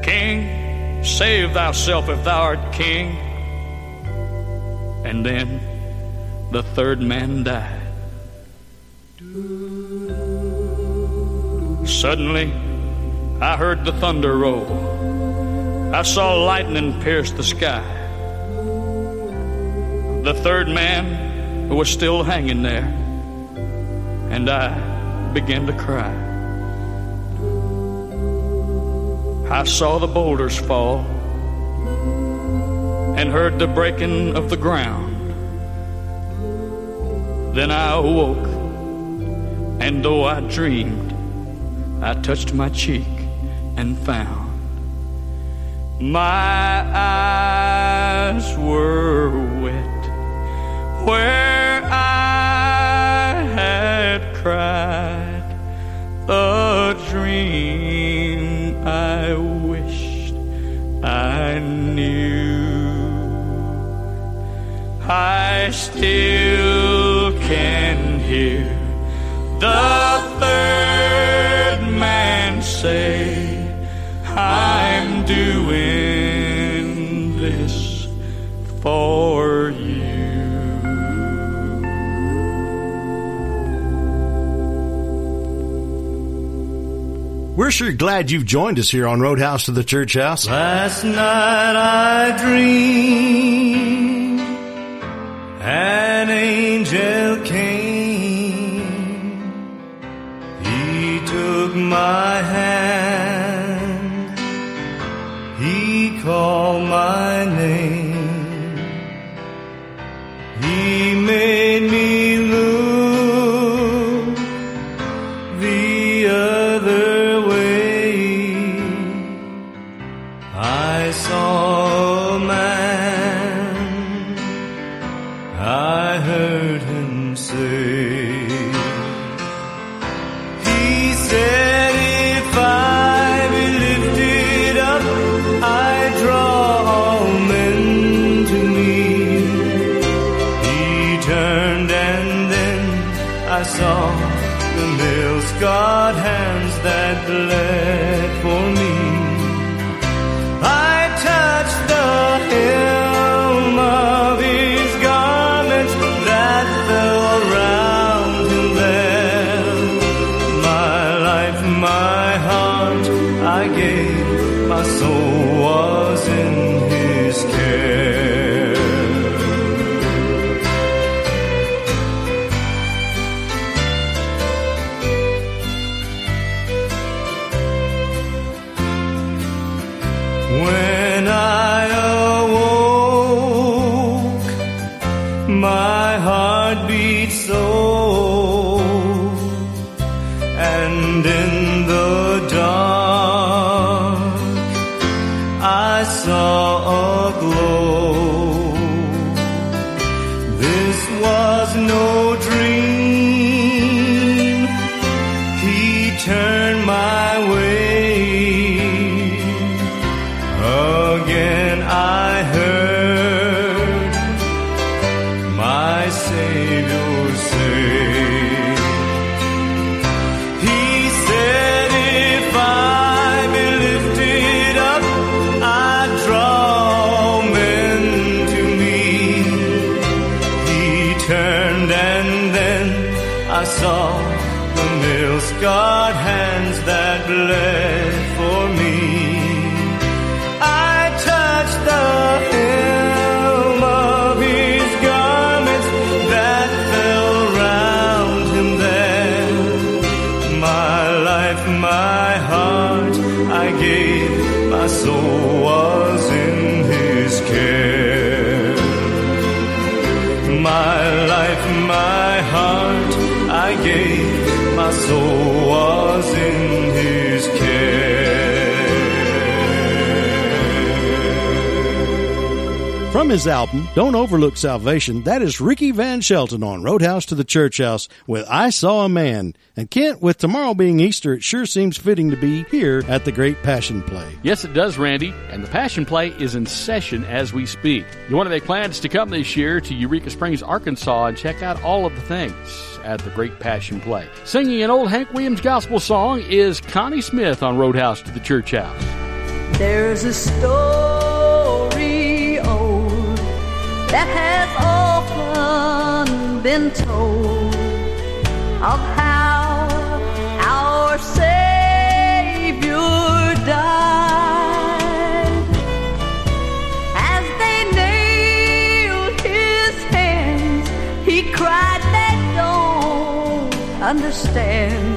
King, save thyself if thou art king. And then the third man died. Suddenly, I heard the thunder roll. I saw lightning pierce the sky. The third man was still hanging there, and I began to cry. I saw the boulders fall, and heard the breaking of the ground. Then I awoke, and though I dreamed, I touched my cheek and found my eyes were wet where I had cried a dream I still can hear the third man say, I'm doing this for you. We're sure glad you've joined us here on Roadhouse to the Church House. Last night I dreamed angel came. He took my hand. He called my name. He Don't Overlook Salvation, that is Ricky Van Shelton on Roadhouse to the Church House with I Saw a Man. And Kent, with tomorrow being Easter, it sure seems fitting to be here at the Great Passion Play. Yes, it does, Randy. And the Passion Play is in session as we speak. You want to make plans to come this year to Eureka Springs, Arkansas, and check out all of the things at the Great Passion Play. Singing an old Hank Williams gospel song is Connie Smith on Roadhouse to the Church House. There's a story that has often been told of how our Savior died as they nailed his hands. He cried, "They don't understand."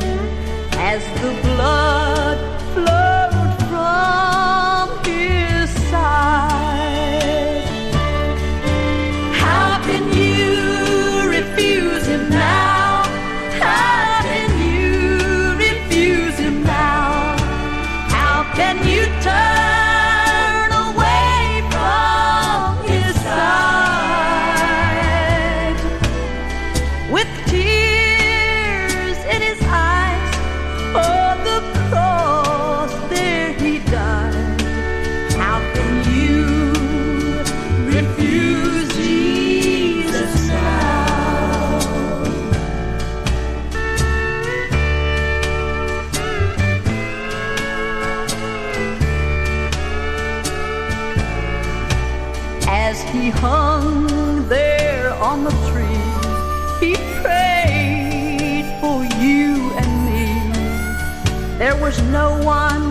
Was no one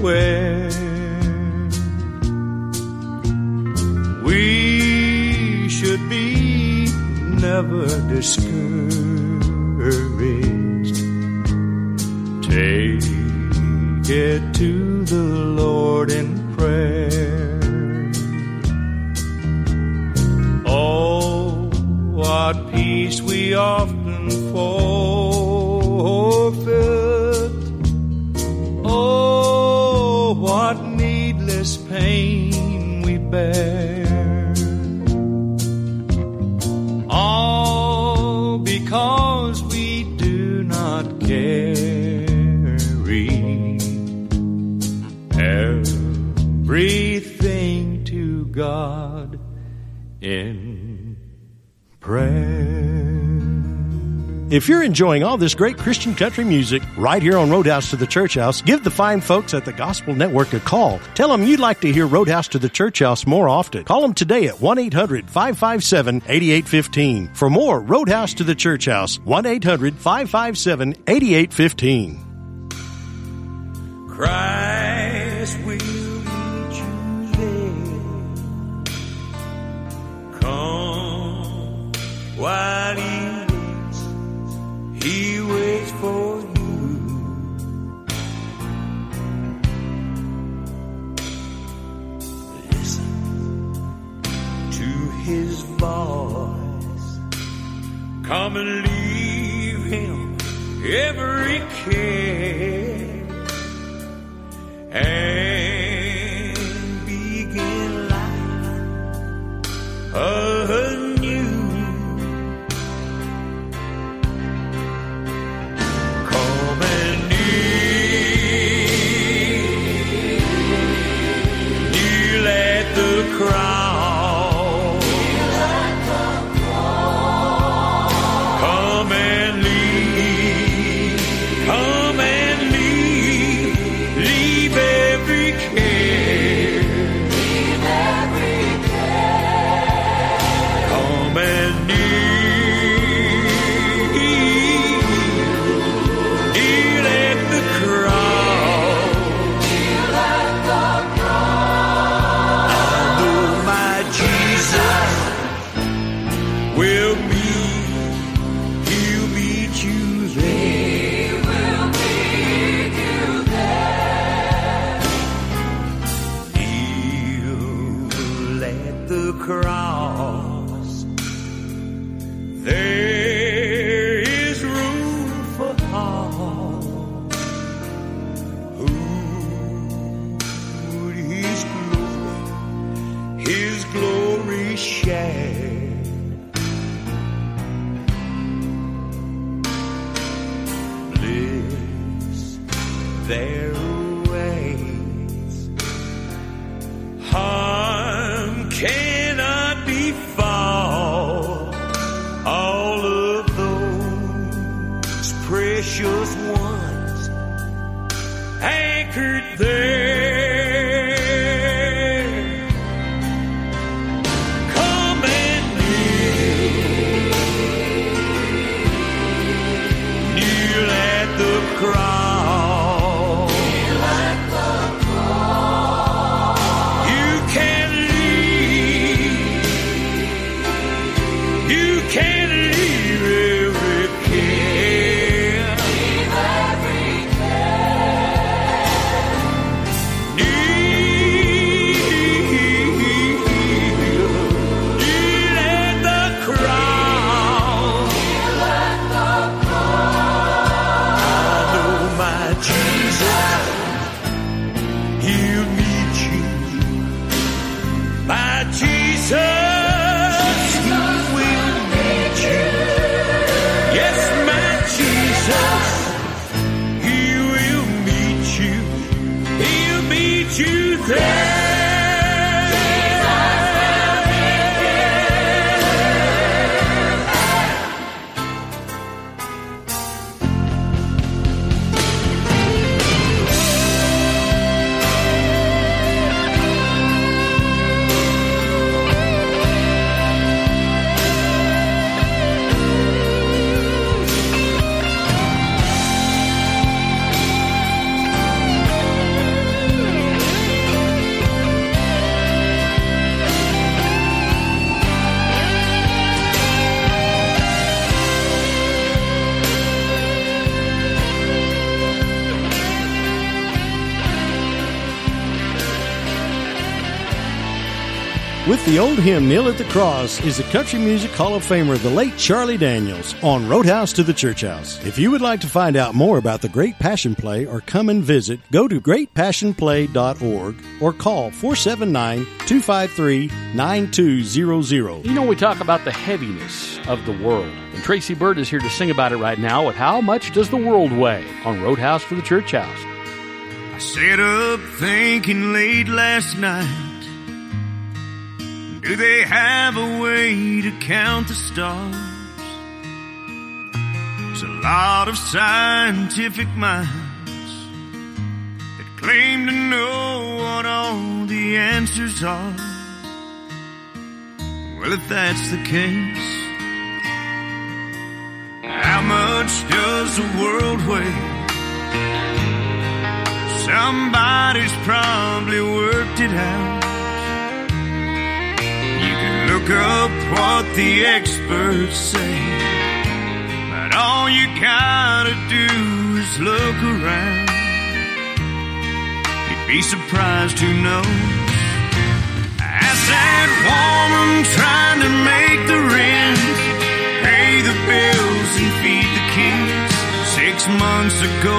anywhere? We should be never discouraged. Take it to the Lord in prayer. Oh, what peace we often forfeit. If you're enjoying all this great Christian country music right here on Roadhouse to the Church House, give the fine folks at the Gospel Network a call. Tell them you'd like to hear Roadhouse to the Church House more often. Call them today at 1 800 557 8815. For more Roadhouse to the Church House, 1 800 557 8815. Christ will meet you there. Come while voice. Come and leave him every care and begin life anew. The old hymn Kneel at the Cross is the Country Music Hall of Famer, the late Charlie Daniels, on Roadhouse to the Church House. If you would like to find out more about the Great Passion Play or come and visit, go to greatpassionplay.org or call 479 253 9200. You know, we talk about the heaviness of the world. And Tracy Byrd is here to sing about it right now with How Much Does the World Weigh on Roadhouse to the Church House. I sat up thinking late last night. Do they have a way to count the stars? There's a lot of scientific minds that claim to know what all the answers are. Well, if that's the case, how much does the world weigh? Somebody's probably worked it out. You look up what the experts say, but all you gotta do is look around. You'd be surprised who knows. Ask that woman trying to make the rent, pay the bills and feed the kids. Six months ago,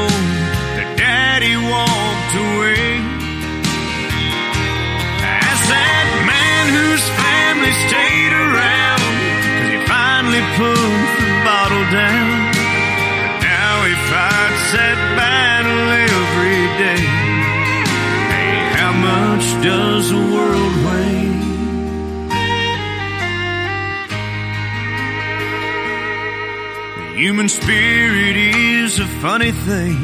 the daddy walked away. Family stayed around, cause he finally put the bottle down. But now he fights that battle every day. Hey, how much does the world weigh? The human spirit is a funny thing.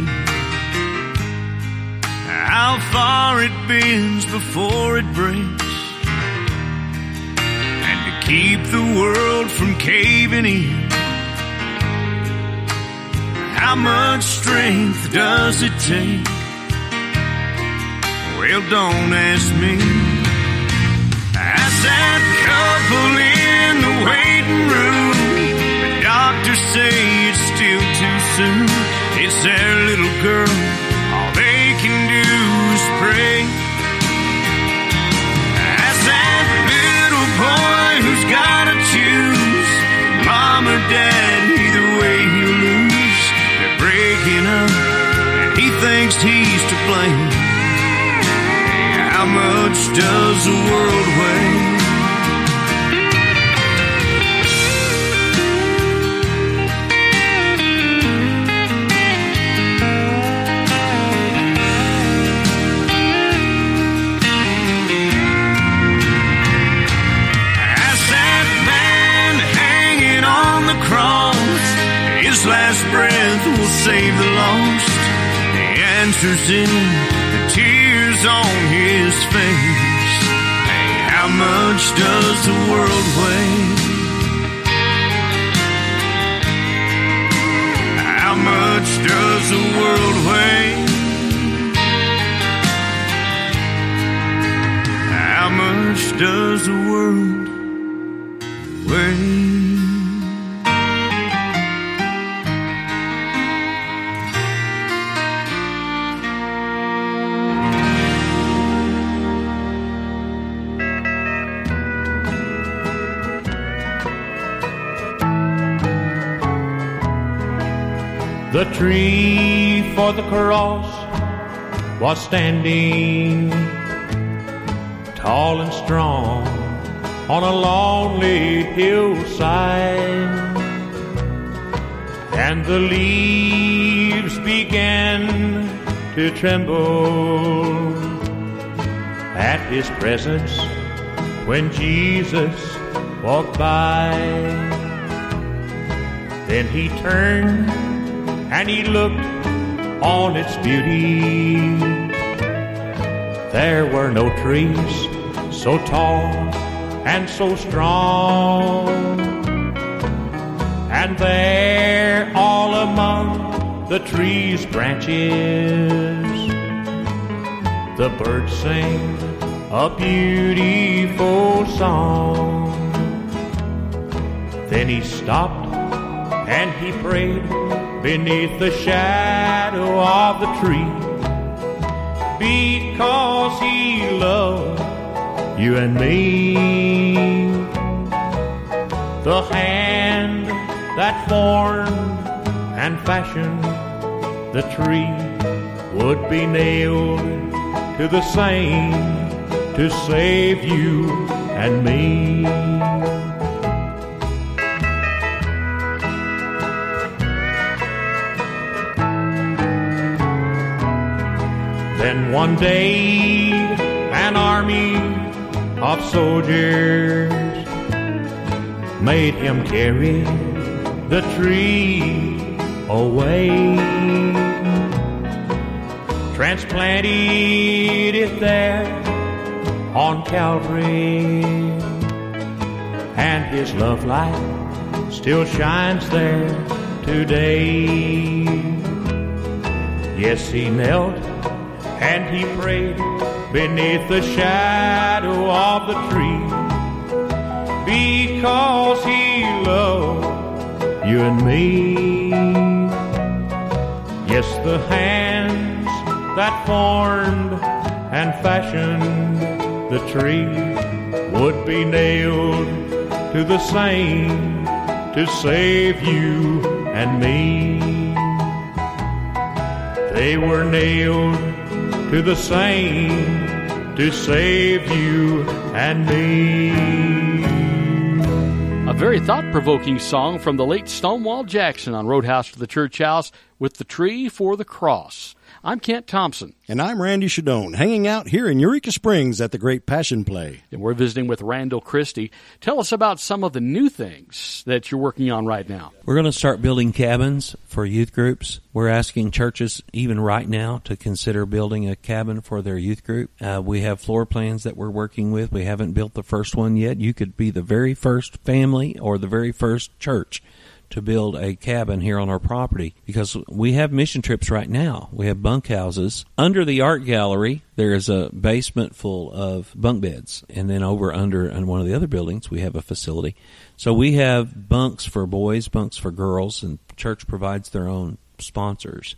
How far it bends before it breaks. Keep the world from caving in. How much strength does it take? Well, don't ask me. Ask that couple in the waiting room. The doctors say it's still too soon. It's their little girl. All they can do is pray. does the world weigh? last breath will save the lost. The answers in the tears on his face. How much does the world weigh? How much does the world weigh? How much does the world weigh? The tree for the cross was standing tall and strong on a lonely hillside. And the leaves began to tremble at his presence when Jesus walked by. Then he turned and he looked on its beauty. There were no trees so tall and so strong. And there, all among the trees' branches, the birds sing a beautiful song. Then he stopped and he prayed beneath the shadow of the tree because he loved you and me. The hand that formed and fashioned the tree would be nailed to the same to save you and me. One day, an army of soldiers made him carry the tree away. Transplanted it there on Calvary, and his love light still shines there today. Yes, he knelt he prayed beneath the shadow of the tree because he loved you and me. Yes, the hands that formed and fashioned the tree would be nailed to the same to save you and me. They were nailed to the same to save you and me. A very thought provoking song from the late Stonewall Jackson on Roadhouse to the Church House with the tree for the cross. I'm Kent Thompson. And I'm Randy Shadoan, hanging out here in Eureka Springs at the Great Passion Play. And we're visiting with Randall Christy. Tell us about some of the new things that you're working on right now. We're going to start building cabins for youth groups. We're asking churches, even right now, to consider building a cabin for their youth group. Uh, we have floor plans that we're working with. We haven't built the first one yet. You could be the very first family or the very first church to build a cabin here on our property because we have mission trips right now. We have bunk houses. Under the art gallery, there is a basement full of bunk beds. And then over under in one of the other buildings, we have a facility. So we have bunks for boys, bunks for girls, and church provides their own sponsors.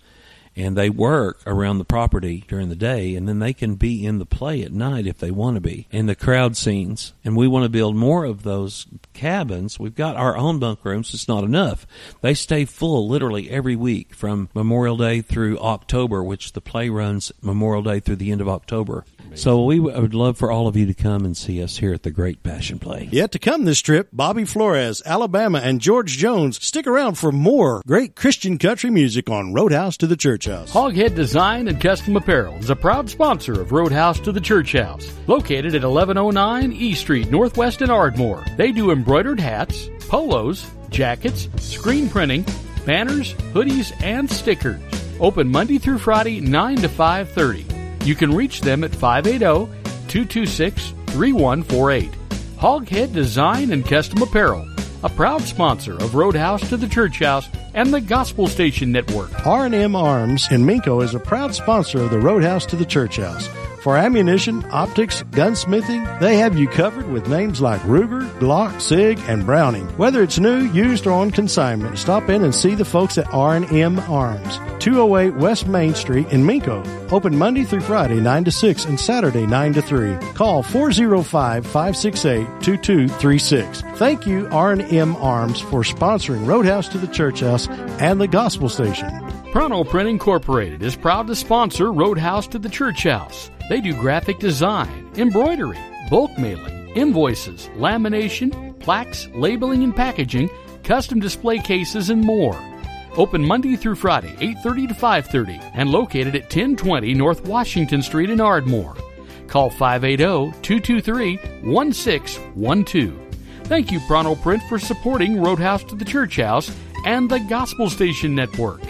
And they work around the property during the day, and then they can be in the play at night if they want to be, in the crowd scenes. And we want to build more of those cabins. We've got our own bunk rooms, it's not enough. They stay full literally every week from Memorial Day through October, which the play runs Memorial Day through the end of October. So we would love for all of you to come and see us here at the Great Passion Play. Yet to come this trip, Bobby Flores, Alabama, and George Jones. Stick around for more great Christian country music on Roadhouse to the Church House. Hoghead Design and Custom Apparel is a proud sponsor of Roadhouse to the Church House, located at 1109 E Street, Northwest in Ardmore. They do embroidered hats, polos, jackets, screen printing, banners, hoodies, and stickers. Open Monday through Friday, 9 to 5:30. You can reach them at oh, 580-226-3148. Hoghead Design and Custom Apparel, a proud sponsor of Roadhouse to the Church House and the Gospel Station Network. R&M Arms in Minco is a proud sponsor of the Roadhouse to the Church House. For ammunition, optics, gunsmithing, they have you covered with names like Ruger, Glock, Sig, and Browning. Whether it's new, used, or on consignment, stop in and see the folks at R&M Arms. 208 West Main Street in Minco. Open Monday through Friday 9 to 6 and Saturday 9 to 3. Call 405-568-2236. Thank you R&M Arms for sponsoring Roadhouse to the Church House and the Gospel Station. Pronto Print Incorporated is proud to sponsor Roadhouse to the Church House. They do graphic design, embroidery, bulk mailing, invoices, lamination, plaques, labeling and packaging, custom display cases, and more. Open Monday through Friday, 8:30 to 5:30, and located at 1020 North Washington Street in Ardmore. Call oh, 580-223-1612. Thank you, Pronto Print, for supporting Roadhouse to the Church House and the Gospel Station Network.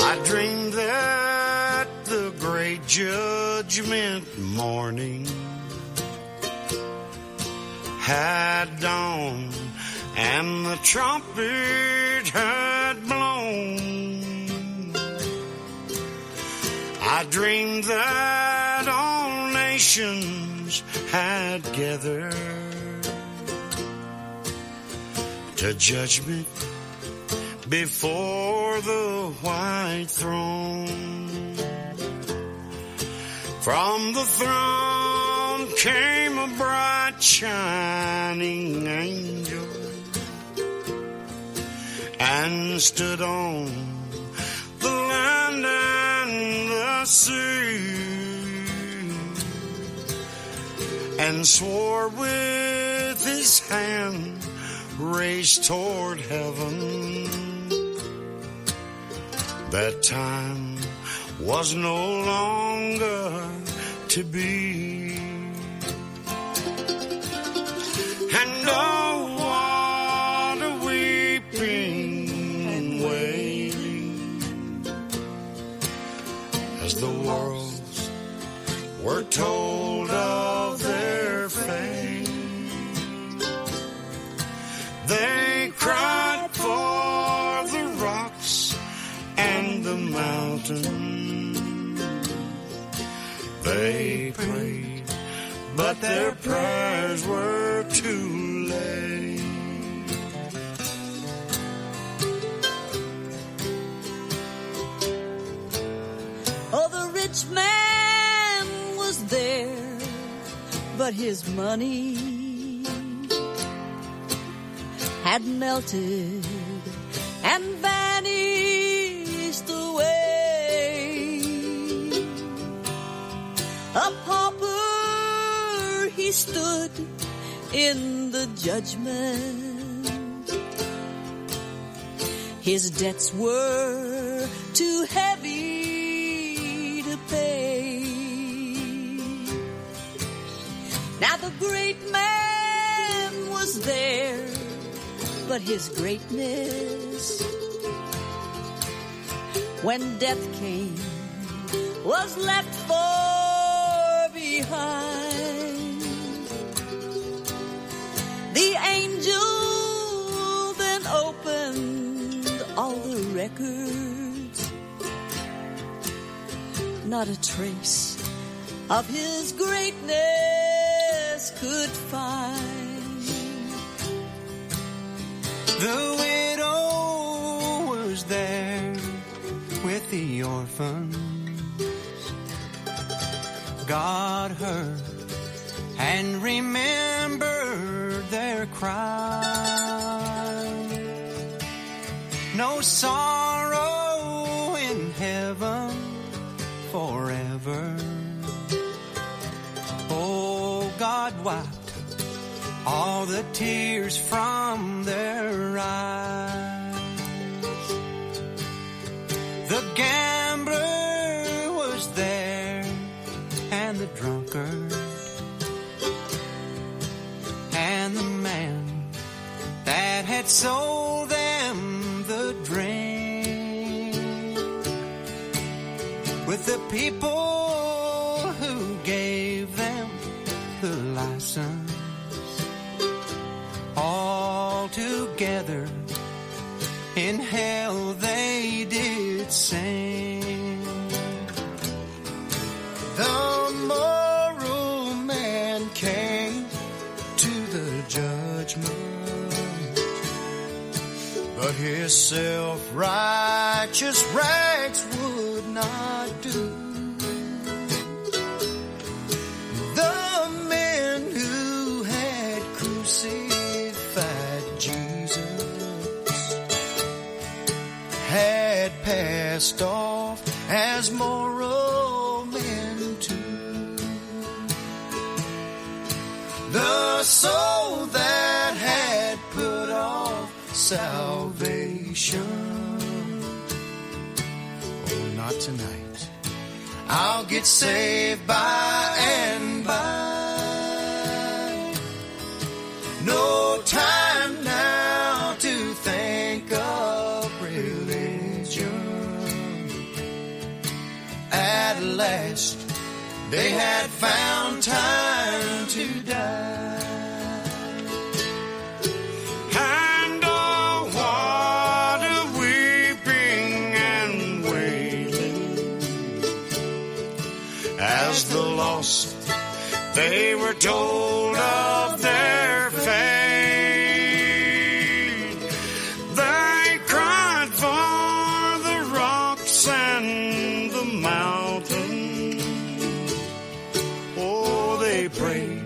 I dreamed that the great judgment morning had dawned and the trumpet had blown. I dreamed that all nations had gathered to judgment before the white throne. From the throne came a bright shining angel and stood on the land and the sea and swore with his hand raised toward heaven that time was no longer to be. And what a weeping and wailing as the worlds were told but their prayers were too late. Oh, the rich man was there, but his money had melted and vanished away. Pauper he stood in the judgment. His debts were too heavy to pay. Now the great man was there, but his greatness, when death came, was left far behind. Records. Not a trace of his greatness could find. The widow was there with the orphans. God heard and remembered their cry. No sorrow in heaven forever. Oh, God wiped all the tears from their eyes. The gambler was there and the drunkard and the man that had sold the people who gave them the license. All together in hell they did sing. The moral man came to the judgment but his self-righteous rags would not do the men who had crucified Jesus had passed off as moral men too. The soul I'll get saved by and by. No time now to think of religion. At last, they had found time to die. As the lost they were told of their fate. They cried for the rocks and the mountains. Oh, they prayed,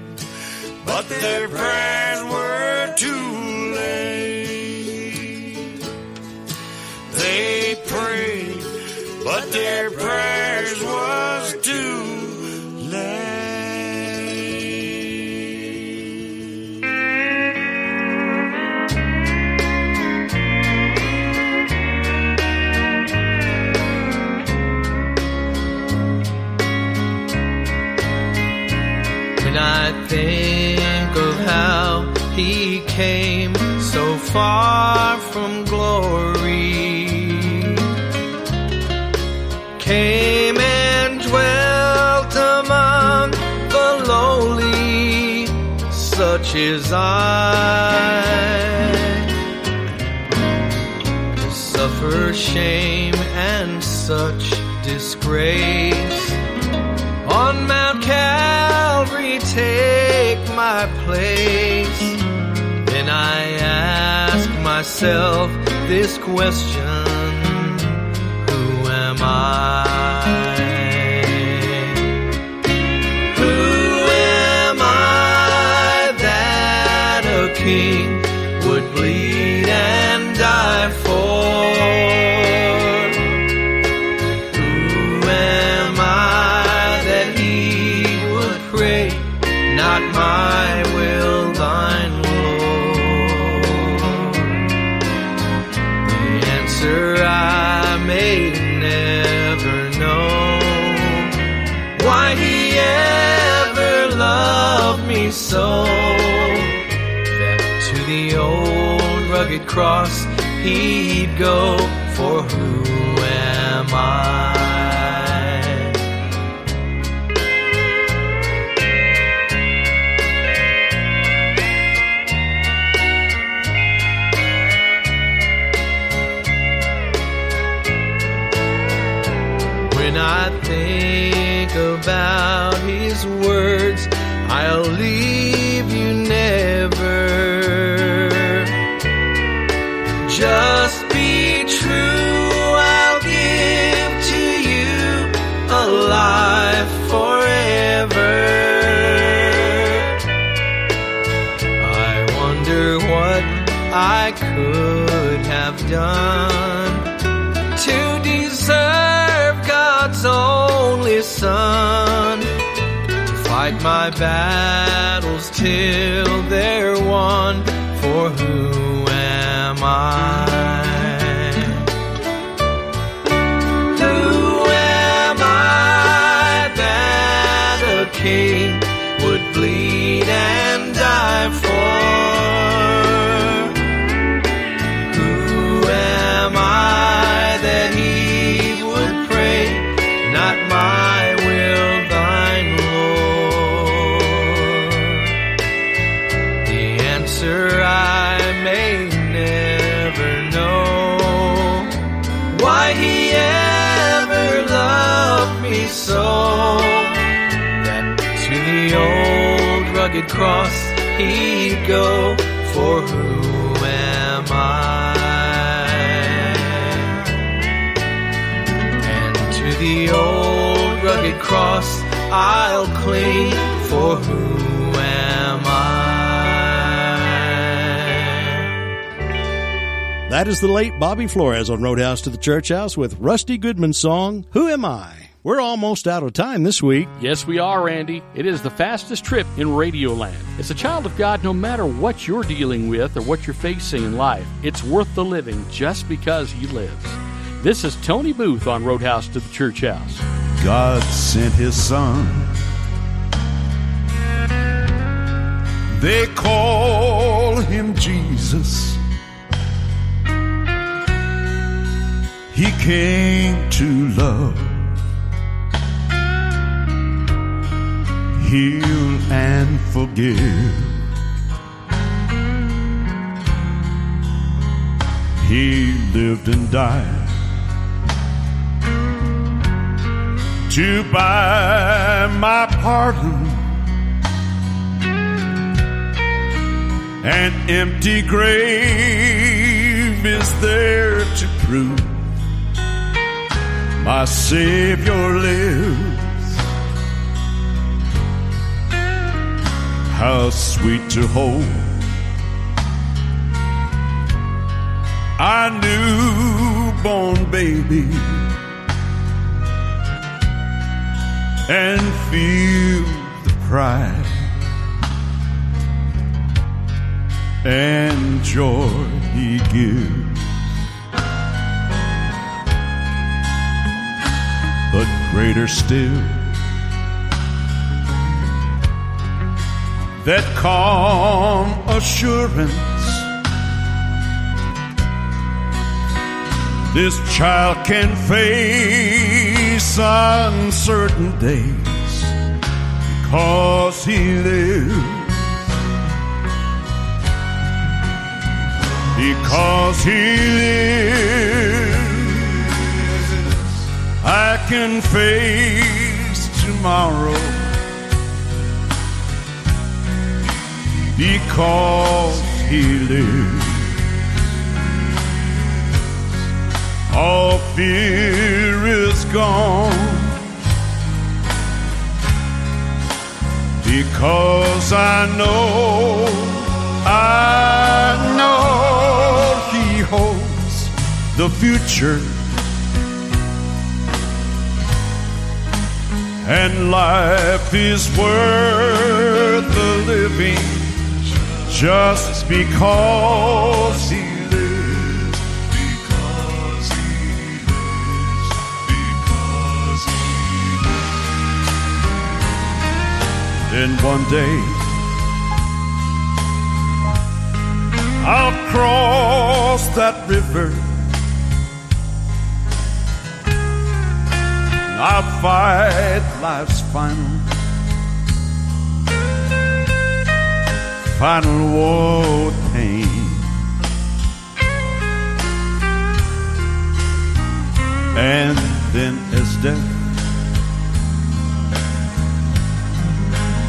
but their prayers were too late. They prayed, but their prayers far from glory, came and dwelt among the lowly, such as I. To suffer shame and such disgrace on Mount Calvary take my place. Then I ask myself this question Who am I? Who am I that a king rugged cross he'd go for who done to deserve God's only Son to fight my battles till they're won. For who am I? Rugged cross he'd go. For who am I? And to the old rugged cross I'll cling. For who am I? That is the late Bobby Flores on Roadhouse to the Church House with Rusty Goodman's song, Who Am I? We're almost out of time this week. Yes, we are, Randy. It is the fastest trip in Radioland. As a child of God, no matter what you're dealing with or what you're facing in life, it's worth the living just because He lives. This is Tony Booth on Roadhouse to the Church House. God sent his son. They call him Jesus. He came to love, heal, and forgive. He lived and died to buy my pardon. An empty grave is there to prove my Savior lives. How sweet to hold a newborn baby and feel the pride and joy he gives. But greater still, that calm assurance this child can face uncertain days because he lives. Because he lives, I can face tomorrow. Because he lives. all fear is gone. Because I know, I know He holds the future. And life is worth the living just because He lives. Because he lives. Because he lives. Then one day I'll cross that river. I'll fight life's final, final war pain. And then as death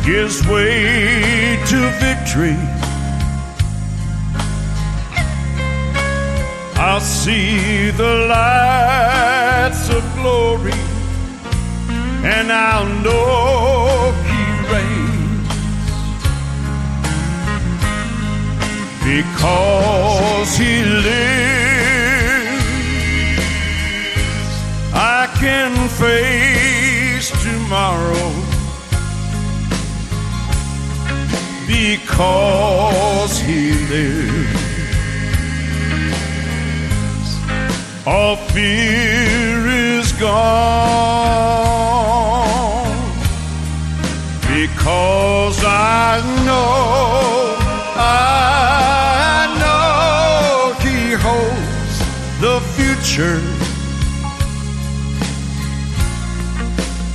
gives way to victory. I'll see the lights of glory, and I'll know because He lives. I can face tomorrow. because he lives. All fear is gone because I know, I know he holds the future.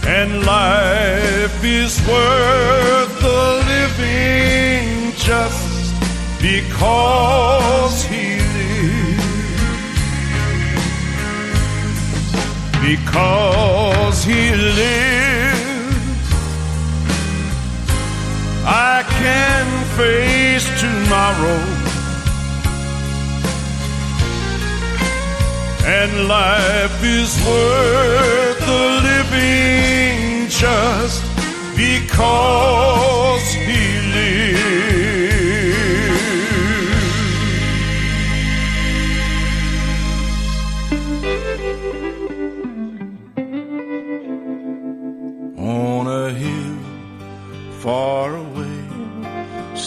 And life is worth the living just because he lives. Because he lives, I can face tomorrow. And life is worth the living just because he lives. On a hill far away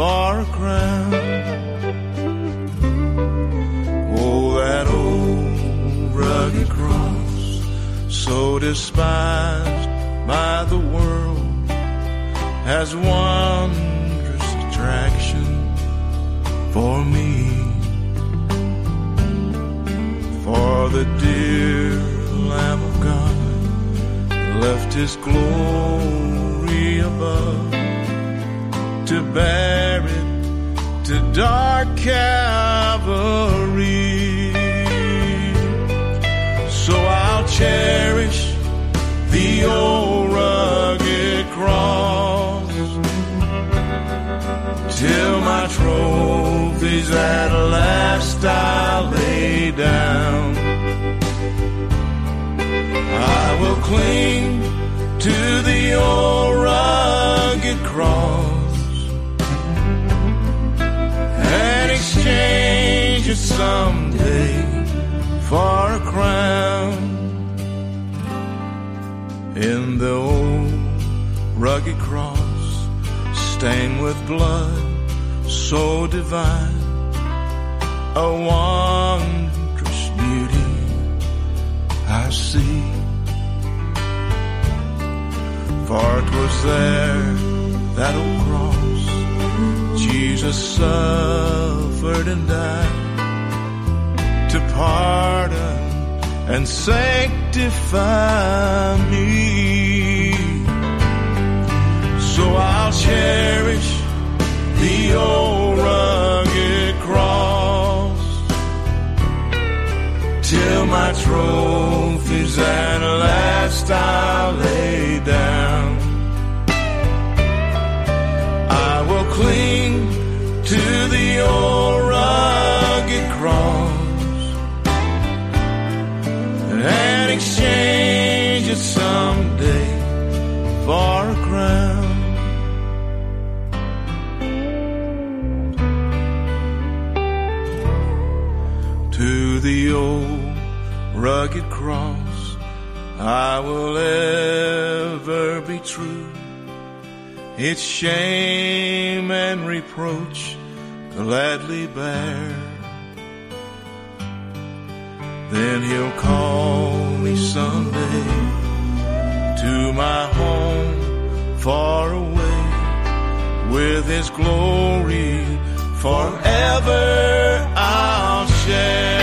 for a crown. Oh, that old rugged cross, so despised by the world, has wondrous attraction for me. For the dear Lamb of God left his glory above to bear it to dark Calvary. So I'll cherish the old rugged cross till my trophies at last I lay down. I will cling to the old rugged cross exchange it someday for a crown. In the old rugged cross, stained with blood so divine, a wondrous beauty I see. For it was there, that old cross, Jesus and died to pardon and sanctify me. So I'll cherish the old rugged cross till my trophies at last I lay down. I will cling to the old exchange it someday for a crown. To the old rugged cross, I will ever be true. Its shame and reproach gladly bear. Then he'll call me someday to my home far away with his glory forever I'll share.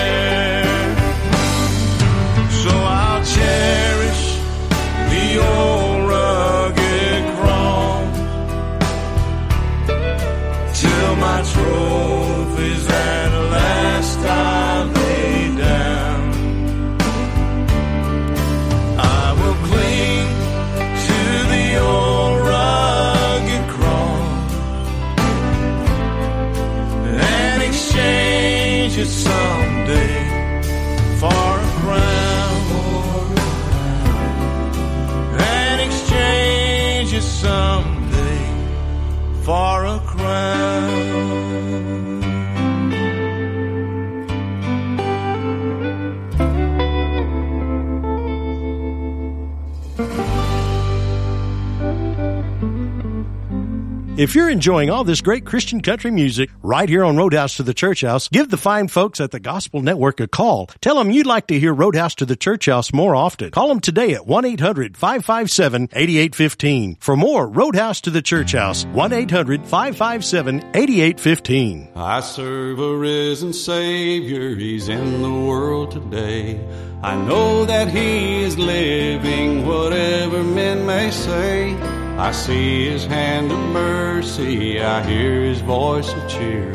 If you're enjoying all this great Christian country music right here on Roadhouse to the Church House, give the fine folks at the Gospel Network a call. Tell them you'd like to hear Roadhouse to the Church House more often. Call them today at 1-800-557-8815. For more Roadhouse to the Church House, 1-800-557-8815. I serve a risen Savior, He's in the world today. I know that He is living, whatever men may say. I see His hand of mercy, I hear His voice of cheer.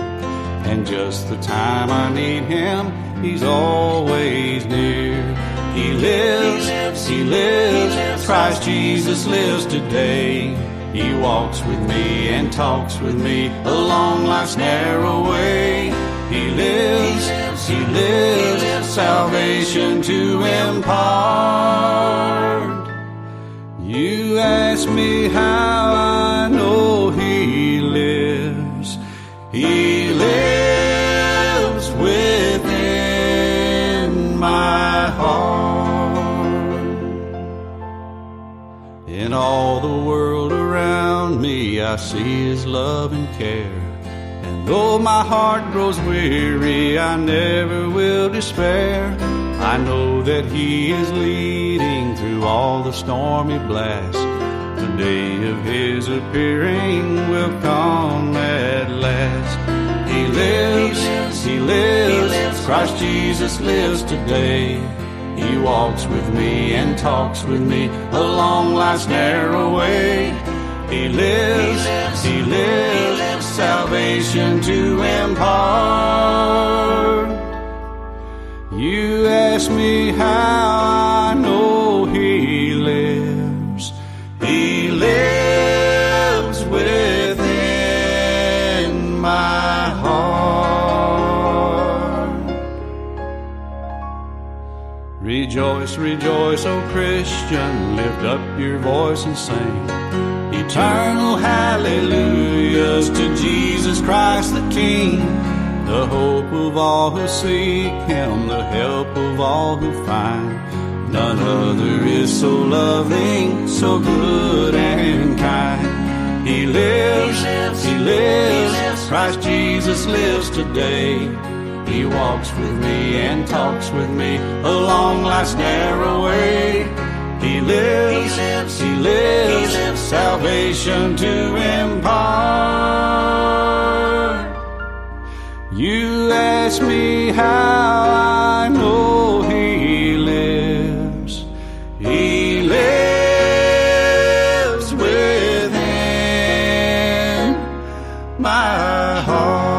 And just the time I need Him, He's always near. He lives, He lives, Christ Jesus lives today. He walks with me and talks with me along life's narrow way. He lives, He lives, salvation to impart. You ask me how I know He lives. He lives within my heart. In all the world around me, I see His love and care. And though my heart grows weary, I never will despair. I know that He is leading through all the stormy blasts. The day of His appearing will come at last. He lives, He lives, Christ Jesus lives today. He walks with me and talks with me along life's narrow way. He lives, He lives, salvation to impart. You ask me how I know He lives. He lives within my heart. Rejoice, rejoice, O Christian, lift up your voice and sing. Eternal hallelujahs to Jesus Christ the King, the hope of all who seek Him, the help of all who find. None other is so loving, so good and kind. He lives, He lives, Christ Jesus lives today. He walks with me and talks with me along life's narrow way. He lives, He lives, salvation to impart. You ask me how I know He lives. He lives within my heart.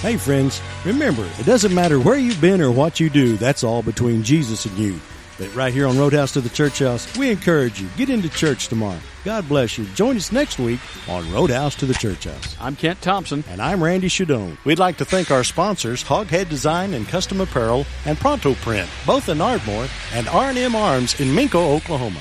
Hey, friends, remember, it doesn't matter where you've been or what you do, that's all between Jesus and you. But right here on Roadhouse to the Church House, we encourage you, get into church tomorrow. God bless you. Join us next week on Roadhouse to the Church House. I'm Kent Thompson. And I'm Randy Shadoan. We'd like to thank our sponsors, Hoghead Design and Custom Apparel and Pronto Print, both in Ardmore, and R&M Arms in Minco, Oklahoma.